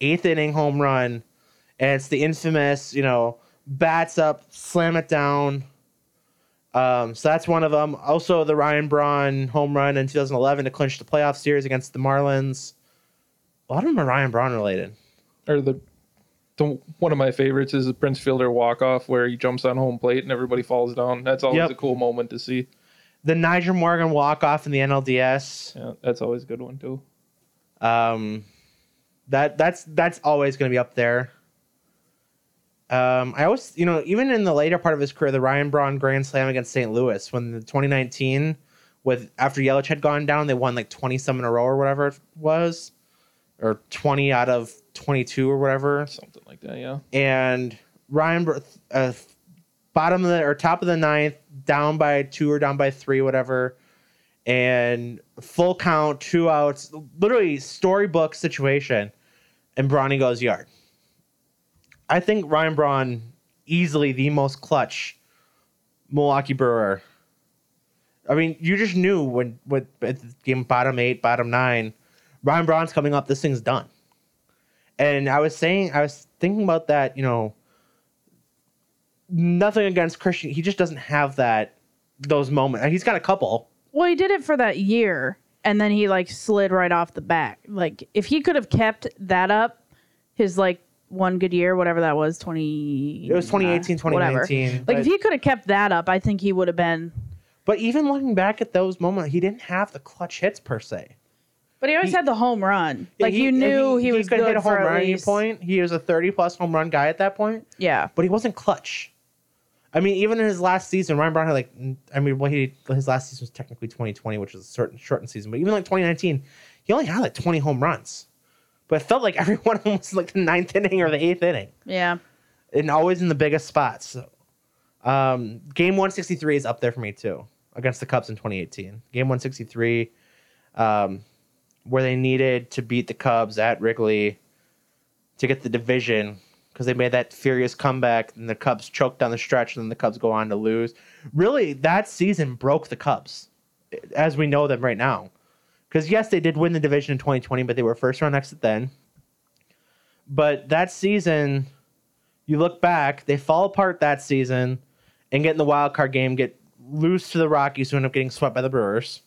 eighth inning home run, and it's the infamous, you know, bats up, slam it down. Um, so that's one of them. Also, the Ryan Braun home run in 2011 to clinch the playoff series against the Marlins. A lot of them are Ryan Braun related. or the one of my favorites is the Prince Fielder walk off where he jumps on home plate and everybody falls down. That's always Yep. a cool moment to see. The Nyjer Morgan walk off in the NLDS. Yeah, that's always a good one too. Um, that that's that's always going to be up there. Um, I always, you know, even in the later part of his career, the Ryan Braun Grand Slam against St. Louis, when the 2019 with after Yelich had gone down, they won like 20 some in a row or whatever it was, or 20 out of 22 or whatever. Something yeah. and Ryan, uh, bottom of the or top of the ninth, down by two or down by three, whatever, and full count, two outs, literally storybook situation, and Bronny goes yard. I think Ryan Braun easily the most clutch Milwaukee Brewer. I mean, you just knew when with at the game bottom eight, bottom nine, Ryan Braun's coming up. This thing's done. And I was saying, I was thinking about that. You know, nothing against Christian. He just doesn't have that those moments. He's got a couple. Well, he did it for that year, and then he like slid right off the back. Like if he could have kept that up, his like one good year, whatever that was, twenty. It was 2018, whatever. 2019. Like if he could have kept that up, I think he would have been. but even looking back at those moments, he didn't have the clutch hits per se. But he always He- had the home run. Yeah, Like you knew he, was going to hit a home run at any point. He was a 30 plus home run guy at that point, Yeah. but he wasn't clutch. I mean, even in his last season, Ryan Braun had like, I mean, well, he his last season was technically 2020, which was a certain shortened season, but even like 2019, he only had like 20 home runs, but it felt like every one of them was like the ninth inning or the eighth inning. Yeah. and always in the biggest spots. So, um, game 163 is up there for me too against the Cubs in 2018. Game 163, um, where they needed to beat the Cubs at Wrigley to get the division because they made that furious comeback and the Cubs choked down the stretch and then the Cubs go on to lose. Really, that season broke the Cubs as we know them right now. Because yes, they did win the division in 2020, but they were first round exit then. But that season, you look back, they fall apart that season and get in the wild card game, get lose to the Rockies, who end up getting swept by the Brewers.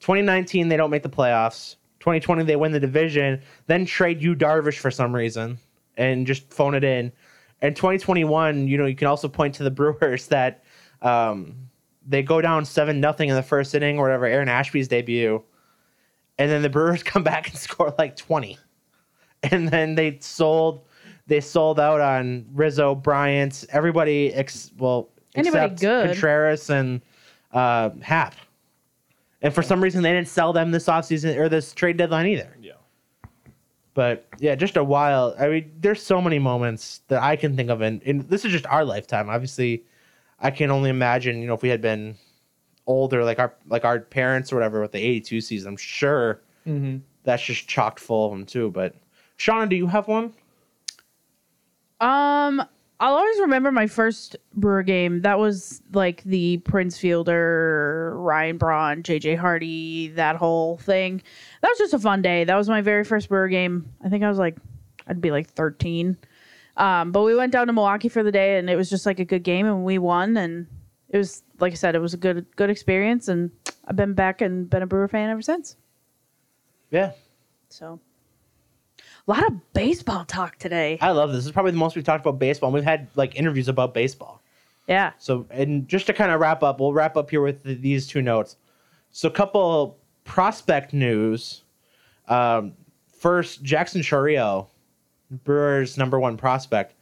2019, they don't make the playoffs. 2020, they win the division, then trade Yu Darvish for some reason and just phone it in. And 2021, you know, you can also point to the Brewers that um, they go down seven nothing in the first inning or whatever, Aaron Ashby's debut, and then the Brewers come back and score like 20, and then they sold they sold out on Rizzo, Bryant, everybody ex well Anybody except good. Contreras and uh, Happ. And for some reason, they didn't sell them this offseason or this trade deadline either. Yeah. But yeah, just a while. I mean, there's so many moments that I can think of, and, and this is just our lifetime. Obviously, I can only imagine. You know, if we had been older, like our like our parents or whatever, with the '82 season, I'm sure Mm-hmm. that's just chocked full of them too. But Shawna, do you have one? Um, I'll always remember my first Brewer game. That was like the Prince Fielder, Ryan Braun, JJ Hardy, that whole thing. That was just a fun day. That was my very first Brewer game. I think I was like, I'd be like 13. Um, but we went down to Milwaukee for the day, and it was just like a good game, and we won. And it was like I said, it was a good good experience, and I've been back and been a Brewer fan ever since. Yeah, So, a lot of baseball talk today. I love this. This is probably the most we've talked about baseball. And we've had like interviews about baseball. Yeah. So, and just to kind of wrap up, we'll wrap up here with th- these two notes. So, a couple prospect news. Um, first, Jackson Chourio, Brewers' number one prospect,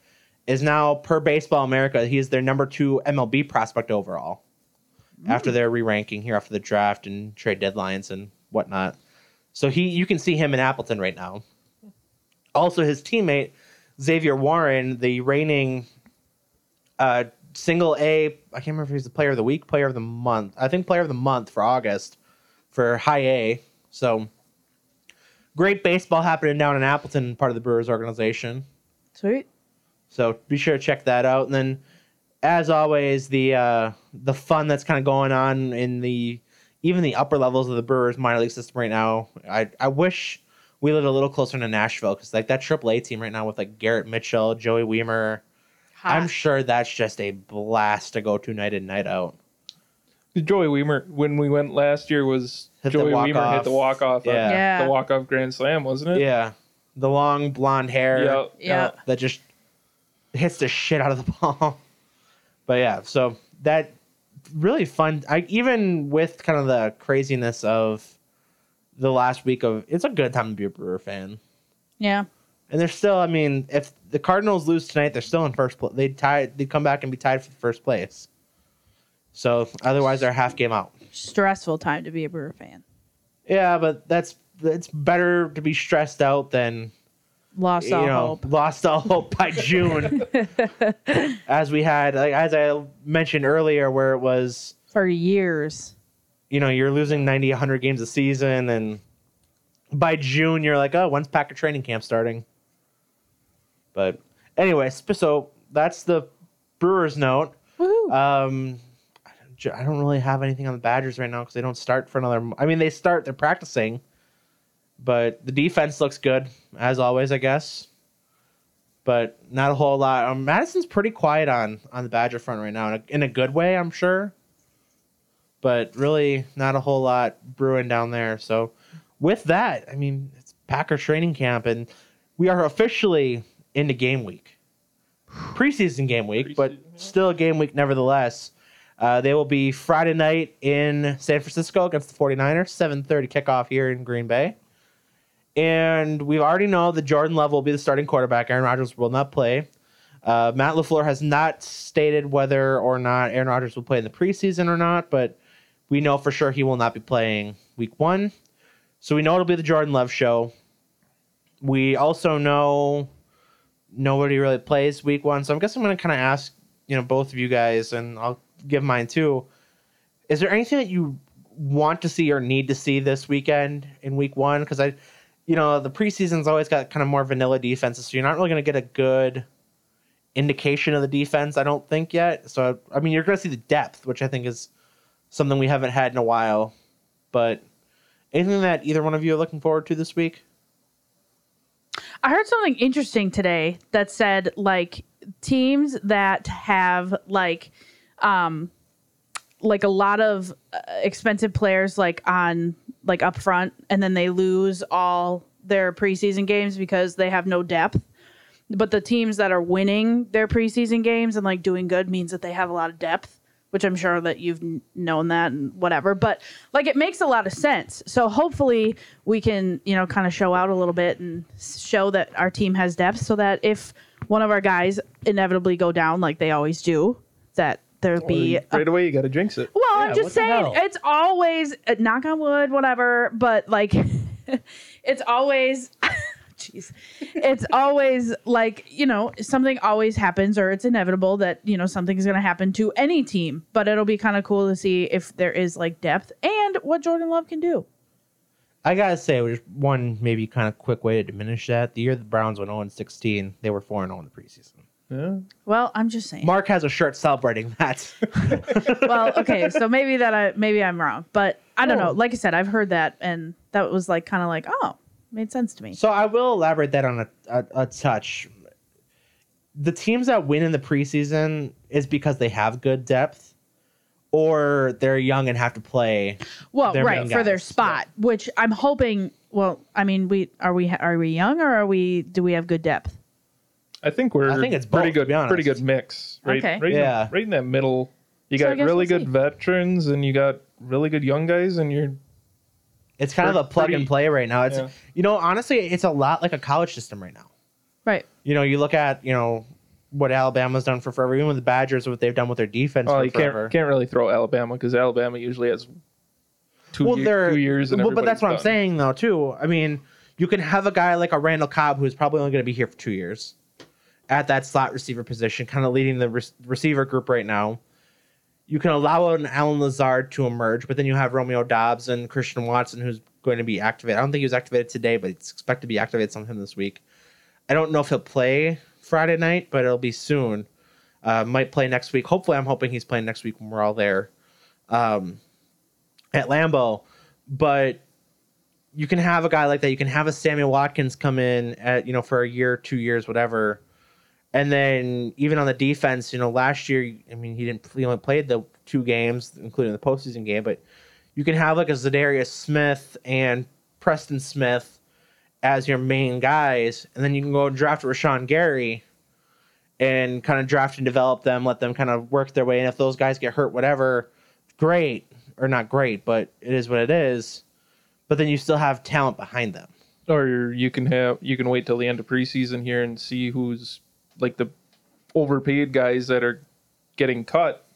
is now per Baseball America. He is their number two MLB prospect overall. After their re-ranking here after the draft and trade deadlines and whatnot, so he you can see him in Appleton right now. Also, his teammate Zavier Warren, the reigning uh, single A. I can't remember if he's the player of the week, player of the month. I think player of the month for August for high A. So great baseball happening down in Appleton, part of the Brewers organization. Sweet. So be sure to check that out. And then, as always, the uh, the fun that's kind of going on in the even the upper levels of the Brewers minor league system right now. I I wish we live a little closer to Nashville because like that AAA team right now with like Garrett Mitchell, Joey Wiemer. I'm sure that's just a blast to go to night in night out. Joey Wiemer, when we went last year, was Hit Joey Wiemer walk-off. hit the walk off, uh, Yeah. Yeah. the walk off grand slam, wasn't it? Yeah, the long blonde hair. Yep. Yeah. that just hits the shit out of the ball. But yeah, so that really fun. I even with kind of the craziness of the last week of it's a good time to be a Brewer fan. Yeah. And they're still, I mean, if the Cardinals lose tonight, they're still in first place. They'd tie they'd come back and be tied for first place. So otherwise they're half game out. Stressful time to be a Brewer fan. Yeah, but that's it's better to be stressed out than Lost all know, hope. lost all hope by June. as we had, like, as I mentioned earlier, where it was, For years. You know, you're losing 90, 100 games a season, and by June, you're like, oh, when's Packer training camp starting? But anyway, so that's the Brewers note. Um, I don't really have anything on the Badgers right now because they don't start for another. I mean, they start. They're practicing, but the defense looks good as always, I guess. But not a whole lot. Um, Madison's pretty quiet on on the Badger front right now, in a, in a good way, I'm sure. But really, not a whole lot brewing down there. So, with that, I mean, it's Packer training camp, and we are officially into game week preseason game week, but yeah. still a game week nevertheless. Uh, they will be Friday night in San Francisco against the 49ers, 7:30 kickoff here in Green Bay. And we already know that Jordan Love will be the starting quarterback. Aaron Rodgers will not play. Uh, Matt LaFleur has not stated whether or not Aaron Rodgers will play in the preseason or not, but we know for sure he will not be playing week one. So we know it'll be the Jordan Love show. We also know nobody really plays week one. So I guess I'm going to kind of ask, you know, both of you guys, and I'll give mine too. Is there anything that you want to see or need to see this weekend in week one? Because I, you know, the preseason's always got kind of more vanilla defenses, so you're not really going to get a good indication of the defense. I don't think yet. So I mean, you're going to see the depth, which I think is something we haven't had in a while. But anything that either one of you are looking forward to this week? I heard something interesting today that said like teams that have like um like a lot of uh, expensive players like on like up front and then they lose all their preseason games because they have no depth. But the teams that are winning their preseason games and like doing good means that they have a lot of depth, which I'm sure that you've known that and whatever. But like it makes a lot of sense. So hopefully we can, you know, kind of show out a little bit and show that our team has depth so that if one of our guys inevitably go down like they always do, that there'll be a right away, you got to jinx it. well, Yeah, I'm just saying it's always uh, knock on wood, whatever. But like, it's always, jeez, it's always like you know something always happens, or it's inevitable that you know something is going to happen to any team. But it'll be kind of cool to see if there is like depth and what Jordan Love can do. I gotta say, there's one maybe kind of quick way to diminish that. The year the Browns went 0 16, they were 4 0 in the preseason. Yeah. Well, I'm just saying. Mark has a shirt celebrating that. well, okay, so maybe that I maybe I'm wrong, but I don't know. Oh. Like I said, I've heard that, and that was like kind of like oh, made sense to me. so I will elaborate that on a, a, a touch. The teams that win in the preseason is because they have good depth, or they're young and have to play. Well, They're right main for their guys, spot, which I'm hoping. Well, I mean, we are we are we young or are we? Do we have good depth? I think we're. I think it's pretty both, to good. be. Pretty good mix. Right. Okay. Right. In Yeah. the, right in that middle. You So got really we'll good see. veterans and you got really good young guys, and you're It's kind of a plug pretty- and play right now. It's yeah. you know honestly, it's a lot like a college system right now. Right. You know, you look at you know what Alabama's done for forever, even with the Badgers, what they've done with their defense Oh, for you forever. can't can't really throw Alabama because Alabama usually has two, well, ye- they're, two years. And well, but that's what I'm saying though too. I mean, you can have a guy like a Randall Cobb who's probably only going to be here for two years at that slot receiver position, kind of leading the re- receiver group right now. You can allow an Allen Lazard to emerge, but then you have Romeo Doubs and Christian Watson, who's going to be activated. I don't think he was activated today, but it's expected to be activated sometime this week. I don't know if he'll play Friday night, but it'll be soon. Uh, might play next week. Hopefully, I'm hoping he's playing next week when we're all there um, at Lambeau. But you can have a guy like that. You can have a Samuel Watkins come in at you know for a year, two years, whatever. And then even on the defense, you know, last year, I mean, he didn't. He only played the two games, including the postseason game. But you can have like a Za'Darius Smith and Preston Smith, as your main guys, and then you can go and draft Rashan Gary and kind of draft and develop them, let them kind of work their way. And if those guys get hurt, whatever, great or not great, but it is what it is. But then you still have talent behind them. Or you can have you can wait till the end of preseason here and see who's like the overpaid guys that are getting cut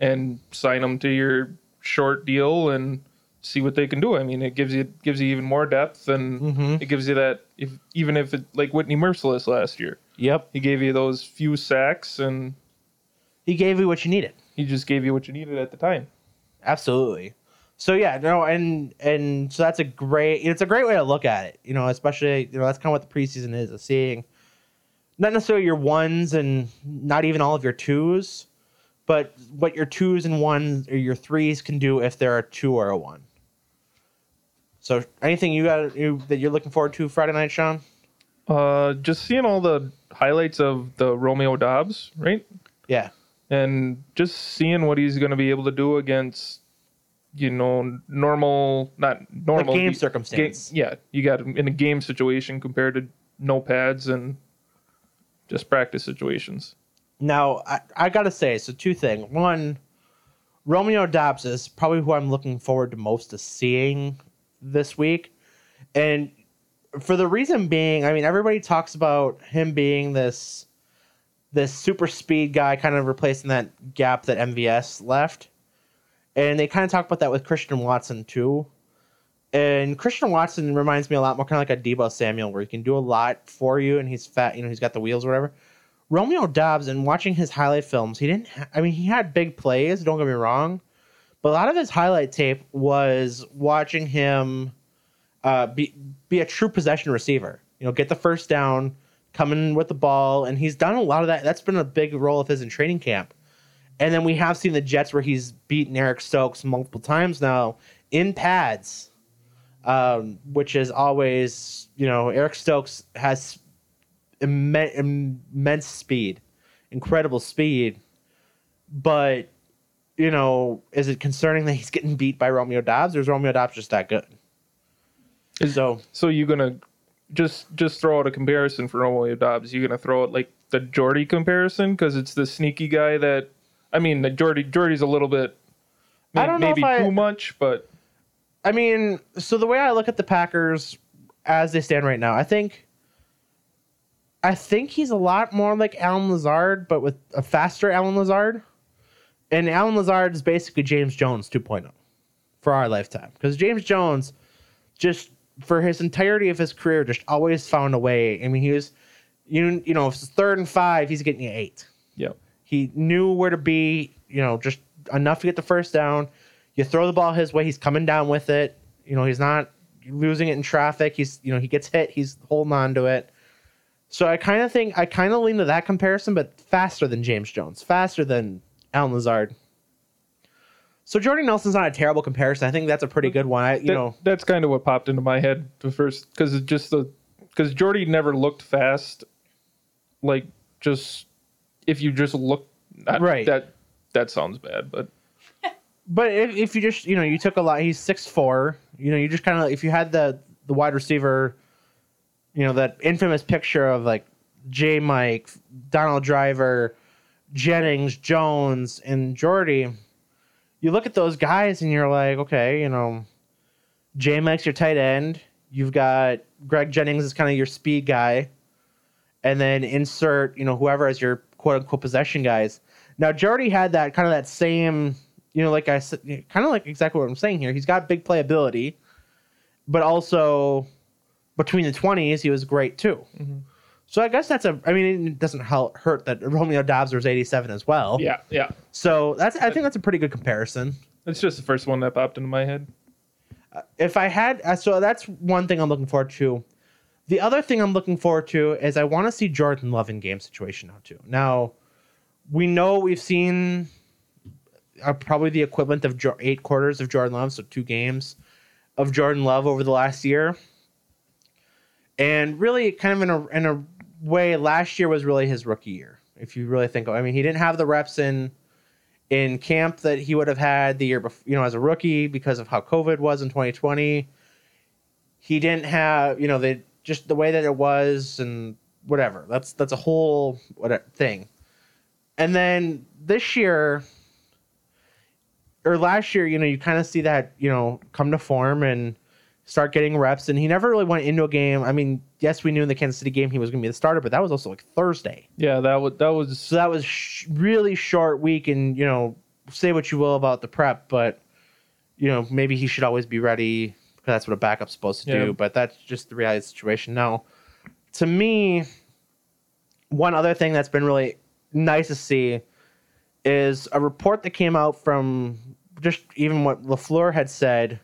and sign them to your short deal and see what they can do. I mean, it gives you gives you even more depth and Mhm. it gives you that if even if it like Whitney Mercilus last year, Yep. he gave you those few sacks and He gave you what you needed. he just gave you what you needed at the time. Absolutely. So yeah, no, and and so that's a great. It's a great way to look at it. You know, especially you know that's kind of what the preseason is, is seeing not necessarily your ones and not even all of your twos, but what your twos and ones or your threes can do if they're a two or a one. So anything you got you, that you're looking forward to Friday night, Sean? Uh, just seeing all the highlights of the Romeo Doubs, right? Yeah. and just seeing what he's going to be able to do against you know normal not normal game ga- circumstance. yeah you got him in a game situation compared to no pads and just practice situations Now, I, I gotta say, so two things. One, Romeo Doubs is probably who I'm looking forward to most to seeing this week. And for the reason being, I mean, everybody talks about him being this this super speed guy, kind of replacing that gap that MVS left. And they kind of talk about that with Christian Watson too. And Christian Watson reminds me a lot more kind of like a Deebo Samuel, where he can do a lot for you, and he's fat, you know, he's got the wheels or whatever. Romeo Doubs, and watching his highlight films, he didn't. Ha- I mean, he had big plays. Don't get me wrong, but a lot of his highlight tape was watching him uh, be be a true possession receiver. You know, get the first down, coming with the ball, and he's done a lot of that. That's been a big role of his in training camp. And then we have seen the Jets where he's beaten Eric Stokes multiple times now in pads, um, which is always, you know, Eric Stokes has imme- immense speed, incredible speed. But, you know, is it concerning that he's getting beat by Romeo Doubs or is Romeo Doubs just that good? So, so you're gonna just just throw out a comparison for Romeo Doubs You're gonna throw out like the Jordy comparison because it's the sneaky guy that I mean the Jordy Jordy's a little bit I don't know maybe I- too much but I mean, so the way I look at the Packers as they stand right now, I think I think he's a lot more like Allen Lazard, but with a faster Allen Lazard. And Allen Lazard is basically James Jones 2.0 for our lifetime. Because James Jones just for his entirety of his career just always found a way. I mean, he was you you know, if it's third and five, he's getting you eight. yeah He knew where to be, you know, just enough to get the first down. You throw the ball his way, he's coming down with it. You know, he's not losing it in traffic. He's, you know, he gets hit, he's holding on to it. So I kind of think I kind of lean to that comparison, but faster than James Jones, faster than Allen Lazard. So Jordy Nelson's not a terrible comparison. I think that's a pretty good one. I, you That- know, that's kind of what popped into my head the first because it just the because Jordy never looked fast, like just if you just look not, Right. That that sounds bad, but But if, if you just you know you took a lot, he's six four. You know you just kind of if you had the the wide receiver, you know that infamous picture of like J. Mike, Donald Driver, Jennings, Jones, and Jordy. You look at those guys and you're like, okay, you know, J. Mike's your tight end. You've got Greg Jennings is kind of your speed guy, and then insert you know whoever as your quote unquote possession guys. Now Jordy had that kind of that same, you know, like I said, kind of like exactly what I'm saying here. He's got big playability, but also between the twenties, he was great too. So I guess that's a. I mean, it doesn't hurt that Romeo Doubs was 87 as well. yeah, yeah. So that's. I think that's a pretty good comparison. It's just the first one that popped into my head. if I had, uh, so that's one thing I'm looking forward to. The other thing I'm looking forward to is I want to see Jordan Love in game situation now too. Now, we know we've seen uh, probably the equivalent of eight quarters of Jordan Love, so two games of Jordan Love over the last year, and really kind of in a in a way, last year was really his rookie year. If you really think, I mean, he didn't have the reps in in camp that he would have had the year before, you know, as a rookie because of how COVID was in 2020. He didn't have, you know, they just the way that it was and whatever. That's that's a whole whatever thing. And then this year or last year, you know, you kind of see that, you know, come to form and start getting reps. And he never really went into a game. I mean, yes, we knew in the Kansas City game he was going to be the starter, but that was also like Thursday. Yeah, that was that was So that was sh- really short week. And, you know, say what you will about the prep, but, you know, maybe he should always be ready because that's what a backup's supposed to Yeah. do. But that's just the reality of the situation. Now, to me, one other thing that's been really nice to see is a report that came out from just even what Lafleur had said.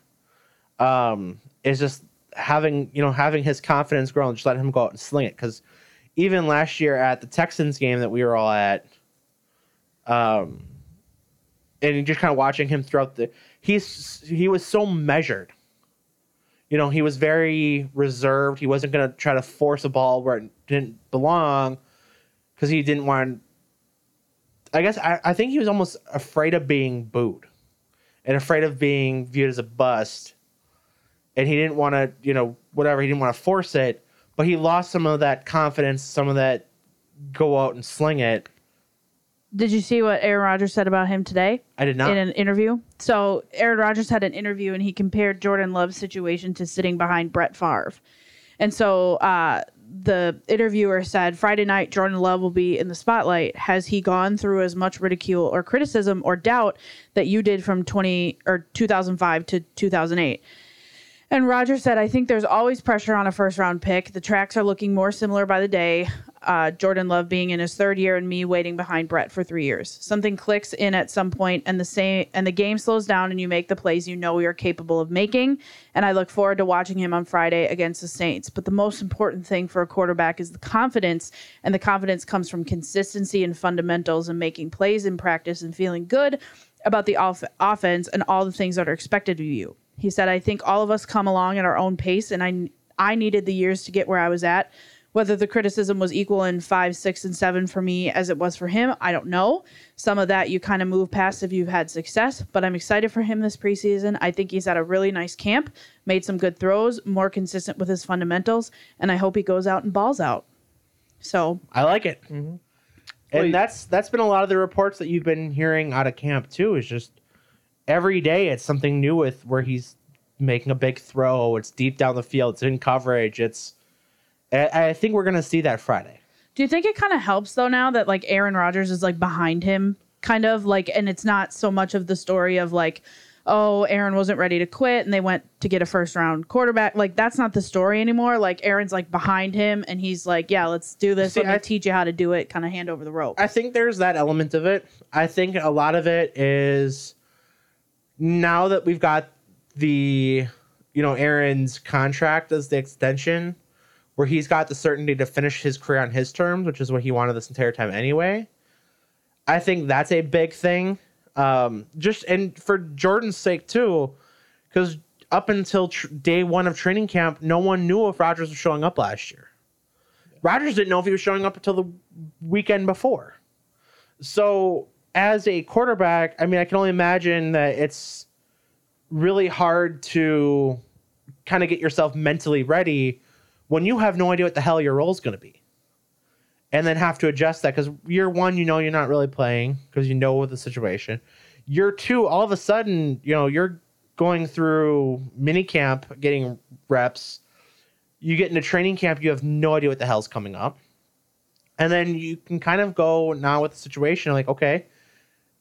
Um, is just having you know having his confidence grow and just let him go out and sling it because even last year at the Texans game that we were all at, um, and just kind of watching him throughout the he's he was so measured. You know, he was very reserved. He wasn't going to try to force a ball where it didn't belong because he didn't want. I guess I, I think he was almost afraid of being booed and afraid of being viewed as a bust. And he didn't want to, you know, whatever, he didn't want to force it, but he lost some of that confidence, some of that go out and sling it. Did you see what Aaron Rodgers said about him today? I did not. in an interview. So Aaron Rodgers had an interview and he compared Jordan Love's situation to sitting behind Brett Favre. And so uh, the interviewer said, Friday night, Jordan Love will be in the spotlight. Has he gone through as much ridicule or criticism or doubt that you did from 20 or 2005 to 2008? And Roger said, I think there's always pressure on a first round pick. The tracks are looking more similar by the day. Uh, Jordan Love being in his third year and me waiting behind Brett for three years. Something clicks in at some point and the same and the game slows down and you make the plays you know you're capable of making. And I look forward to watching him on Friday against the Saints. But the most important thing for a quarterback is the confidence, and the confidence comes from consistency and fundamentals and making plays in practice and feeling good about the off- offense and all the things that are expected of you. He said, I think all of us come along at our own pace, and I, I needed the years to get where I was at. Whether the criticism was equal in five, six, and seven for me as it was for him, I don't know. Some of that you kind of move past if you've had success, but I'm excited for him this preseason. I think he's at a really nice camp, made some good throws, more consistent with his fundamentals, and I hope he goes out and balls out. So I like it. Mm-hmm. Well, And you- that's that's been a lot of the reports that you've been hearing out of camp too. Is just every day it's something new with where he's making a big throw. It's deep down the field. It's in coverage. It's. I, I think we're gonna see that Friday. Do you think it kind of helps though now that like Aaron Rodgers is like behind him, kind of like, and it's not so much of the story of like, oh, Aaron wasn't ready to quit and they went to get a first round quarterback. Like that's not the story anymore. Like Aaron's like behind him and he's like, yeah, let's do this. See, Let me I- teach you how to do it. Kind of hand over the rope. I think there's that element of it. I think a lot of it is now that we've got the, you know, Aaron's contract as the extension, where he's got the certainty to finish his career on his terms, which is what he wanted this entire time anyway. I think that's a big thing. Um, just and for Jordan's sake too, because up until tr- day one of training camp, no one knew if Rodgers was showing up last year. Rodgers didn't know if he was showing up until the weekend before. So, as a quarterback, I mean, I can only imagine that it's really hard to kind of get yourself mentally ready when you have no idea what the hell your role is going to be. And then have to adjust that because year one, you know, you're not really playing because you know the situation. Year two, all of a sudden, you know, you're going through mini camp, getting reps. You get into training camp, you have no idea what the hell's coming up. And then you can kind of go now with the situation like, okay,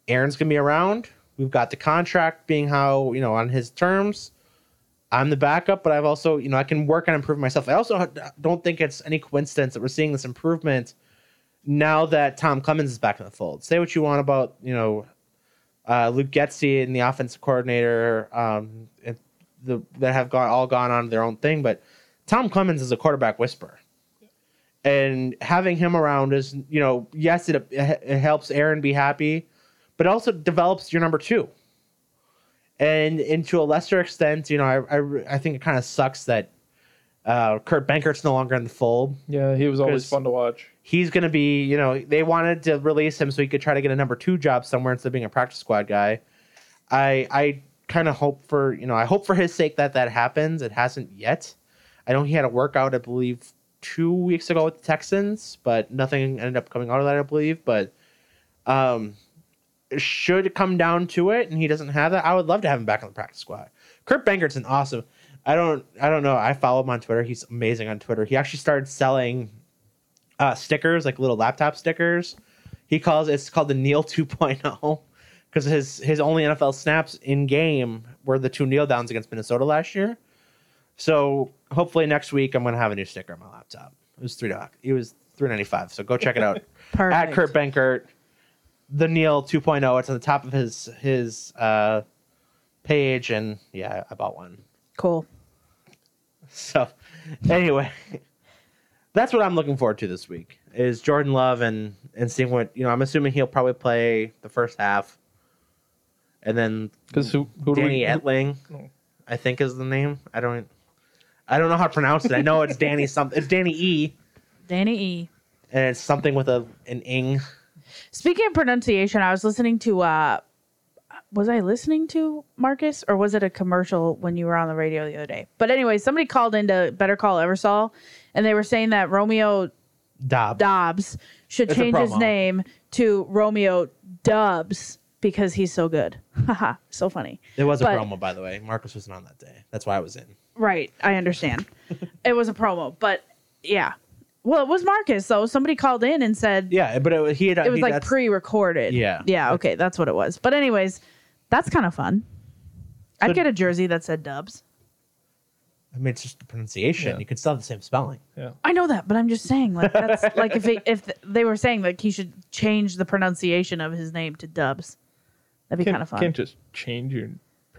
Aaron's gonna be around. We've got the contract being how, you know, on his terms. I'm the backup, but I've also, you know, I can work on improving myself. I also don't think it's any coincidence that we're seeing this improvement now that Tom Clements is back in the fold. Say what you want about, you know, uh, Luke Getsy and the offensive coordinator um, the, that have gone all gone on their own thing, but Tom Clements is a quarterback whisperer and having him around is you know yes it, it helps aaron be happy but it also develops your number two and and to a lesser extent you know i i, I think it kind of sucks that uh, kurt benkert's no longer in the fold yeah, he was always fun to watch. he's going to be you know they wanted to release him so he could try to get a number two job somewhere instead of being a practice squad guy i i kind of hope for you know i hope for his sake that that happens it hasn't yet I know he had a workout, I believe, two weeks ago with the Texans, but nothing ended up coming out of that, I believe. But um, should it come down to it, and he doesn't have that, I would love to have him back on the practice squad. Kurt Benkert's an awesome. I don't. I don't know. I follow him on Twitter. He's amazing on Twitter. He actually started selling uh, stickers, like little laptop stickers. He calls it's called the Neil 2.0 because his his only NFL snaps in game were the two kneel downs against Minnesota last year. So hopefully next week I'm gonna have a new sticker on my laptop. It was three dollars. It was three ninety five. So go check it out at Kurt Benkert. The Neil 2.0. It's on the top of his his uh, page, and yeah, I bought one. Cool. So anyway, that's what I'm looking forward to this week is Jordan Love and and seeing what you know. I'm assuming he'll probably play the first half, and then Because who, who do Danny we? Etling, No. I think is the name. I don't. I don't know how to pronounce it. I know it's Danny something. It's Danny E, Danny E. and it's something with a an ing. Speaking of pronunciation, I was listening to uh was I listening to Marcus or was it a commercial when you were on the radio the other day? But anyway, somebody called into Better Call Eversol and they were saying that Romeo Doubs. Dobbs should It's change his name to Romeo Dubs because he's so good. Haha, so funny. It was a But- promo, by the way. Marcus wasn't on that day. That's why I was in. Right, I understand. it was a promo, but yeah. Well, it was Marcus though. Somebody called in and said Yeah, but it, he had. it was he, like that's- pre-recorded. Yeah. Yeah. Okay, that's what it was. But anyways, that's kind of fun. So- I'd get a jersey that said Dubs. I mean, it's just the pronunciation. Yeah. You could still have the same spelling. Yeah. I know that, but I'm just saying, like that's like if it, if they were saying like he should change the pronunciation of his name to Dubs, that'd be kind of fun. can't just change your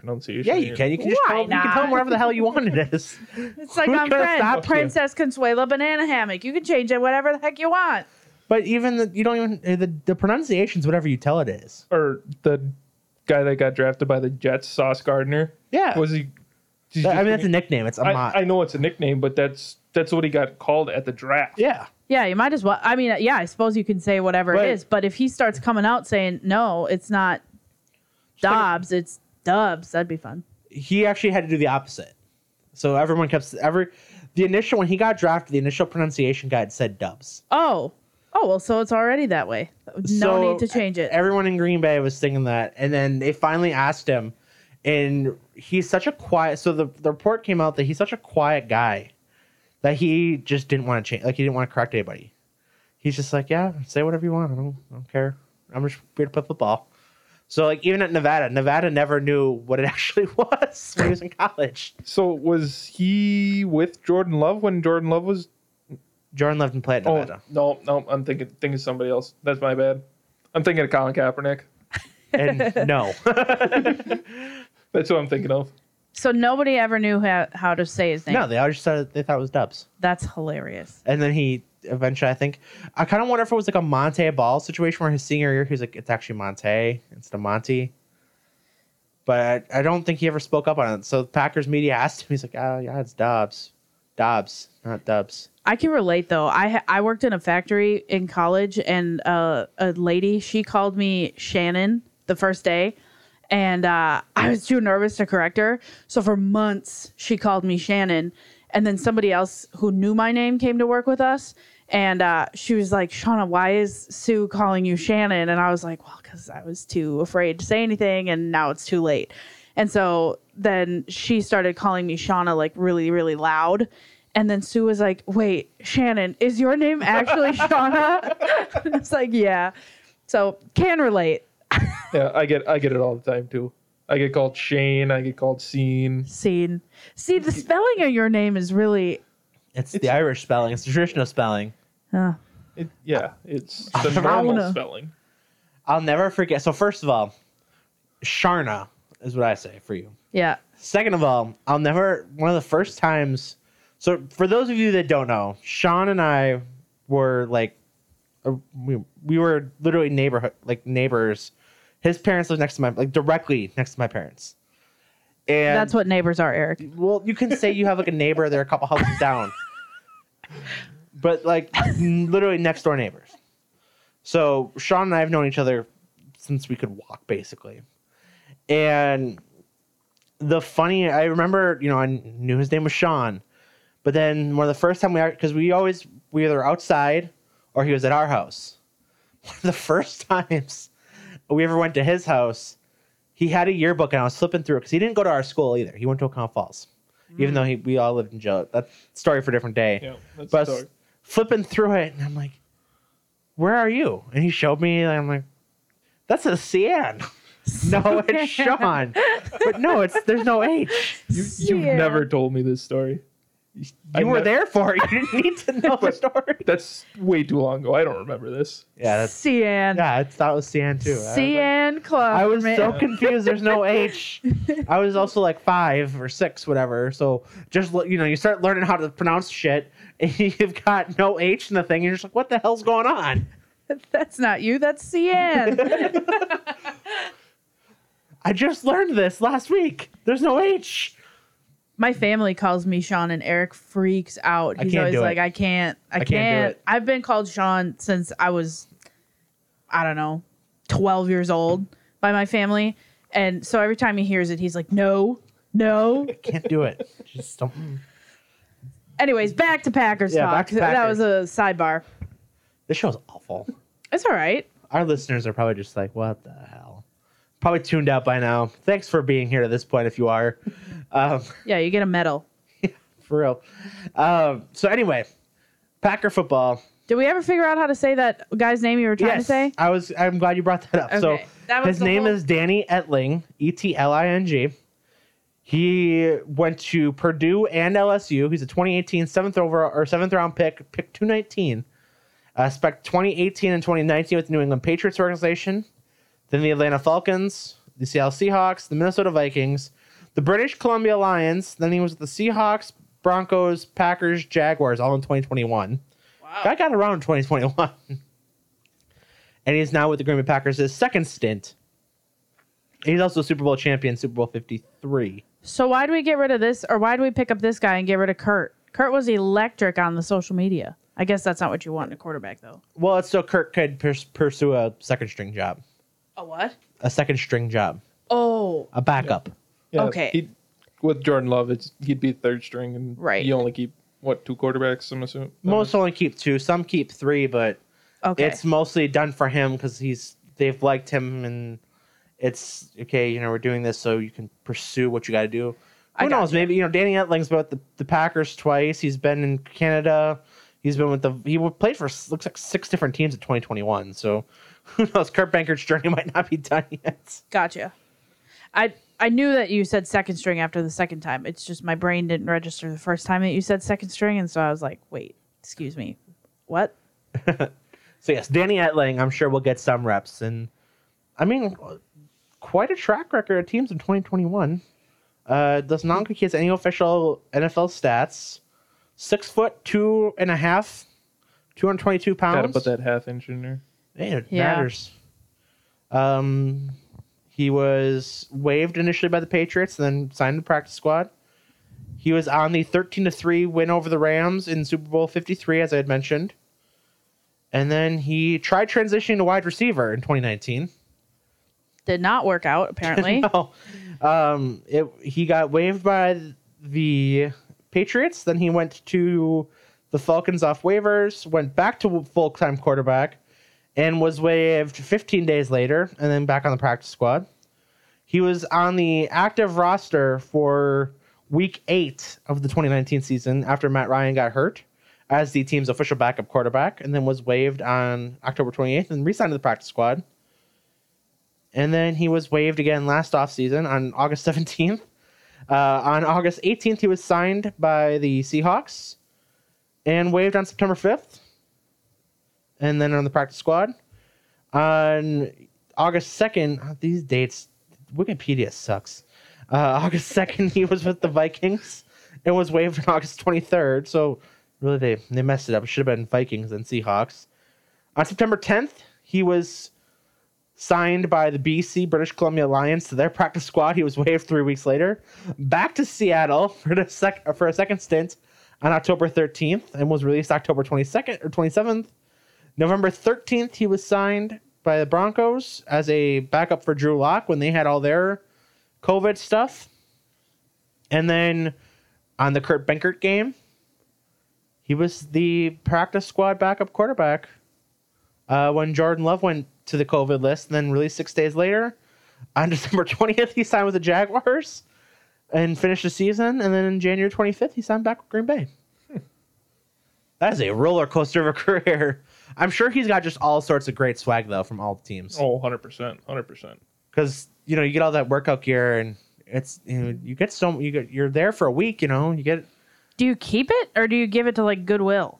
pronunciation. Yeah, you Your- can. You can just Why tell, you can tell not? them whatever the hell you want it is. It's like Who's on gonna Friends, stop you? Princess Consuela banana hammock. You can change it whatever the heck you want. But even the, you don't even eh, the the pronunciation's whatever you tell it is. Or the guy that got drafted by the Jets, Sauce Gardner. Yeah, Was he? did I you- mean that's a nickname. It's i know it's a nickname, but that's that's what he got called at the draft. yeah. Yeah, you might as well. I mean, yeah, I suppose you can say whatever But- it is, but if he starts coming out saying no, it's not Dobbs, it's Dubs, that'd be fun. He actually had to do the opposite. So everyone kept every the initial when he got drafted, the initial pronunciation guide said Dubs. Oh, oh well, so it's already that way. No So, need to change it. Everyone in Green Bay was singing that, and then they finally asked him, and he's such a quiet. So the the report came out that he's such a quiet guy that he just didn't want to change. Like he didn't want to correct anybody. He's just like, yeah, say whatever you want. I don't, I don't care. I'm just here to play football. So like even at Nevada, Nevada never knew what it actually was when he was in college. So was he with Jordan Love when Jordan Love was? Jordan Love didn't play at Oh Nevada, no, no, I'm thinking thinking somebody else. That's my bad. I'm thinking of Colin Kaepernick. and no, That's what I'm thinking of. So nobody ever knew how, how to say his name. no, they all just started. They thought it was Dubs. That's hilarious. And then he eventually, I think, I kind of wonder if it was like a Monte Ball situation where his senior year, he's like, it's actually Monte instead of Monty. But I, I don't think he ever spoke up on it. So Packers media asked him, he's like, oh, yeah, it's Dubs. Dobbs, not Dubs. I can relate though. I I worked in a factory in college, and uh, a lady she called me Shannon the first day, and uh, I was too nervous to correct her. So for months she called me Shannon, and then somebody else who knew my name came to work with us, and uh, she was like, "Shawna, why is Sue calling you Shannon?" And I was like, "Well, because I was too afraid to say anything, and now it's too late." And so then she started calling me Shawna like really, really loud. And then Sue was like, Wait, Shannon, is your name actually Shawna? it's like, Yeah. So can relate. Yeah, I get I get it all the time too. I get called Shane. I get called Scene. Scene. See, the spelling of your name is really. It's, the Irish spelling, it's the traditional spelling. Uh, It, yeah, it's the normal spelling. I'll never forget. So, first of all, Sharna is what I say for you. yeah. Second of all, I'll never one of the first times. So for those of you that don't know, Sean and I were like, uh, we, we were literally neighborhood like neighbors. His parents lived next to my like directly next to my parents. And That's what neighbors are, Eric. well, you can say you have like a neighbor. They're a couple houses down, but like literally next door neighbors. So Sean and I have known each other since we could walk, basically. And the funny, I remember, you know, I knew his name was Sean, But then one of the first time we are because we always we either outside or he was at our house. One of the first times we ever went to his house, he had a yearbook and I was flipping through it because he didn't go to our school either. He went to Oconto Falls, even though he, we all lived in Joe. That's story for a different day. Yeah, that's But the story. flipping through it, and I'm like, "Where are you?" And he showed me, and I'm like, "That's a Cian." no, it's Sean. But no, it's there's no H. You, you've never told me this story. I You were ne- there for it. You didn't need to know the story. That's way too long ago. I don't remember this. Yeah, that's Cian. yeah. I thought it was Cian too. I was like- Club. I was man. so confused. There's no H. I was also like five or six, whatever. So just you know, you start learning how to pronounce shit, and you've got no H in the thing. And you're just like, what the hell's going on? That's not you. That's Cian. I just learned this last week. There's no H. My family calls me Sean, and Eric freaks out. He's always like, "I can't, I, can't." can't do it. I've been called Sean since I was, I don't know, twelve years old by my family, and so every time he hears it, he's like, "No, no." I can't do it. Just don't. Anyways, back to Packers Yeah, talk. back to That Packers. was a sidebar. This show's awful. It's all right. Our listeners are probably just like, what the? Probably tuned out by now. Thanks for being here to this point, if you are. Um, Yeah, you get a medal. Yeah, for real. Um, so anyway, Packer football. Did we ever figure out how to say that guy's name you were trying to say? I was. I'm glad you brought that up. So that his name whole- is Danny Etling, E T L I N G. He went to Purdue and LSU. He's a 2018 seventh over or seventh round pick, pick 219. Uh, spec 2018 and 2019 with the New England Patriots organization, then the Atlanta Falcons, the Seattle Seahawks, the Minnesota Vikings, the British Columbia Lions. Then he was with the Seahawks, Broncos, Packers, Jaguars, all in 2021. Wow. Guy got around in 2021. and he's now with the Green Bay Packers, his second stint. He's also a Super Bowl champion, Super Bowl 53. So why do we get rid of this, or why do we pick up this guy and get rid of Kurt? Kurt was electric on the social media. I guess that's not what you want in a quarterback, though. Well, it's so Kurt could pers- pursue a second string job, A what? a second string job, Oh, a backup. Yeah, Okay. he'd- with Jordan Love, it's he'd be third string, and Right. You only keep what two quarterbacks? I'm assuming. Most only keep two, some keep three, but okay. it's mostly done for him because he's they've liked him and it's okay. You know, we're doing this so you can pursue what you got to do. I Who knows? gotcha. Maybe you know Danny Etling's been with the, the Packers twice. He's been in Canada. He's been with the he played for looks like six different teams in 2021. So who knows? Kurt Benkert's journey might not be done yet. Gotcha. I I knew that you said second string after the second time. It's just my brain didn't register the first time that you said second string, and so I was like, wait, excuse me, what? So yes, Danny Etling, I'm sure will get some reps, and I mean, quite a track record of teams in 2021. Uh, does not has any official NFL stats. Six foot two and a half, 222 pounds. Gotta put that half inch in there. Hey, it Yeah. matters. Um, he was waived initially by the Patriots, then signed the practice squad. He was on the 13 to 3 win over the Rams in Super Bowl 53, as I had mentioned. And then he tried transitioning to wide receiver in 2019. Did not work out apparently. no. Um, it, he got waived by the Patriots. Then he went to the Falcons off waivers, went back to full time quarterback, and was waived 15 days later, and then back on the practice squad. He was on the active roster for week eight of the 2019 season after Matt Ryan got hurt as the team's official backup quarterback, and then was waived on October 28th and re signed to the practice squad. And then he was waived again last offseason on August 17th. Uh, on August 18th, he was signed by the Seahawks and waived on September 5th. And then on the practice squad. On August 2nd, these dates, Wikipedia sucks. Uh, August 2nd, he was with the Vikings and was waived on August 23rd. So really, they, they messed it up. It should have been Vikings and Seahawks. On September 10th, he was signed by the BC British Columbia Lions to their practice squad. He was waived three weeks later. Back to Seattle for the sec- for a second stint on October 13th and was released October 22nd or 27th. November 13th, he was signed by the Broncos as a backup for Drew Lock when they had all their COVID stuff. And then on the Kurt Benkert game, He was the practice squad backup quarterback uh, when Jordan Love went to the COVID list and then released six days later. On December 20th, he signed with the Jaguars and finished the season. And then in January 25th, he signed back with Green Bay. That is a roller coaster of a career. I'm sure he's got just all sorts of great swag, though, from all the teams. Oh, 100%. 100%. Because, you know, you get all that workout gear and it's, you know, you get so, you get, you're there for a week, you know, you get, Do you keep it or do you give it to like Goodwill?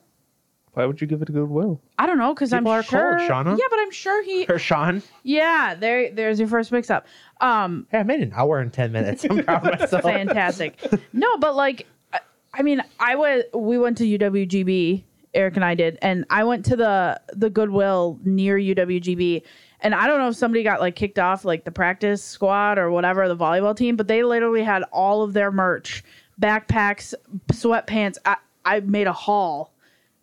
Why would you give it a goodwill? I don't know because I'm People are sure. cold, Shawna. Yeah, but I'm sure he. or Sean. Yeah, there. There's your first mix up. Um, Hey, I made an hour and 10 minutes. I'm proud of myself. fantastic. no, but like, I- I mean, I went. We went to UWGB. Eric and I did, and I went to the the Goodwill near UWGB, and I don't know if somebody got like kicked off like the practice squad or whatever the volleyball team, but they literally had all of their merch, backpacks, sweatpants. I I made a haul.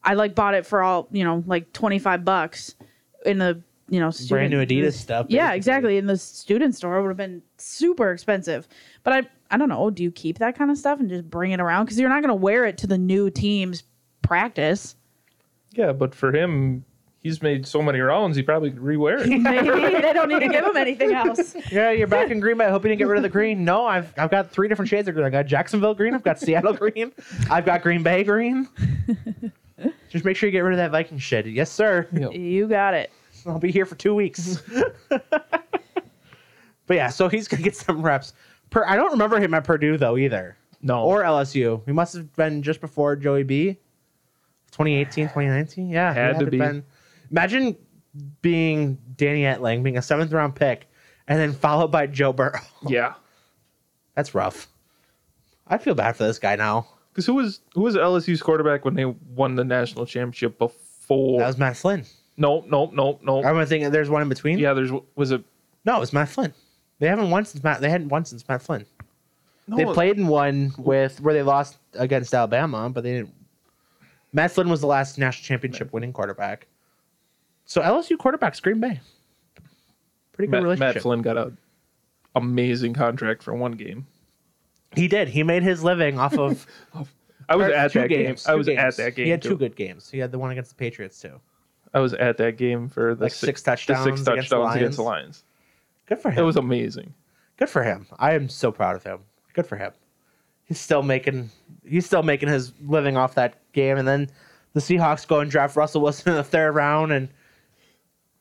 I like bought it for all you know like twenty five bucks in the you know Brand new Adidas mm-hmm. stuff. yeah, basically. exactly. In the student store, it would have been super expensive. But I, I don't know. Do you keep that kind of stuff and just bring it around? Because you're not going to wear it to the new team's practice. Yeah, but for him, he's made so many rounds, he probably could rewear it. Maybe they don't need to give him anything else. Yeah, you're back in Green Bay. I hope you didn't get rid of the green. No, I've I've got three different shades of green. I've got Jacksonville green. I've got Seattle green. I've got Green Bay green. Just make sure you get rid of that Viking shit. Yes, sir. Yep. You got it. I'll be here for two weeks. but yeah, so he's gonna get some reps. Per, I don't remember him at Purdue though either, No. or LSU. He must have been just before Joey B. 2018, 2019. Yeah, he Had to be. been. Imagine being Danny Etling, being a seventh round pick, and then followed by Joe Burrow. yeah. That's rough. I feel bad for this guy now. Because who was who was LSU's quarterback when they won the national championship before? That was Matt Flynn. no, no, no, no. I'm thinking there's one in between. Yeah, there's was it? No, it was Matt Flynn. They haven't won since Matt. They hadn't won since Matt Flynn. No, They played in one with where they lost against Alabama, but they didn't. Matt Flynn was the last national championship winning quarterback. So LSU quarterback's Green Bay. Pretty good Matt, relationship. Matt Flynn got a amazing contract for one game. He did. He made his living off of. I was at two that games, game. I was games. at that game. He had too. two good games. He had the one against the Patriots too. I was at that game for the Like six touchdowns the six against the touchdowns against the Lions. Good for him. It was amazing. Good for him. I am so proud of him. Good for him. He's still making he's still making his living off that game and then the Seahawks go and draft Russell Wilson in the third round and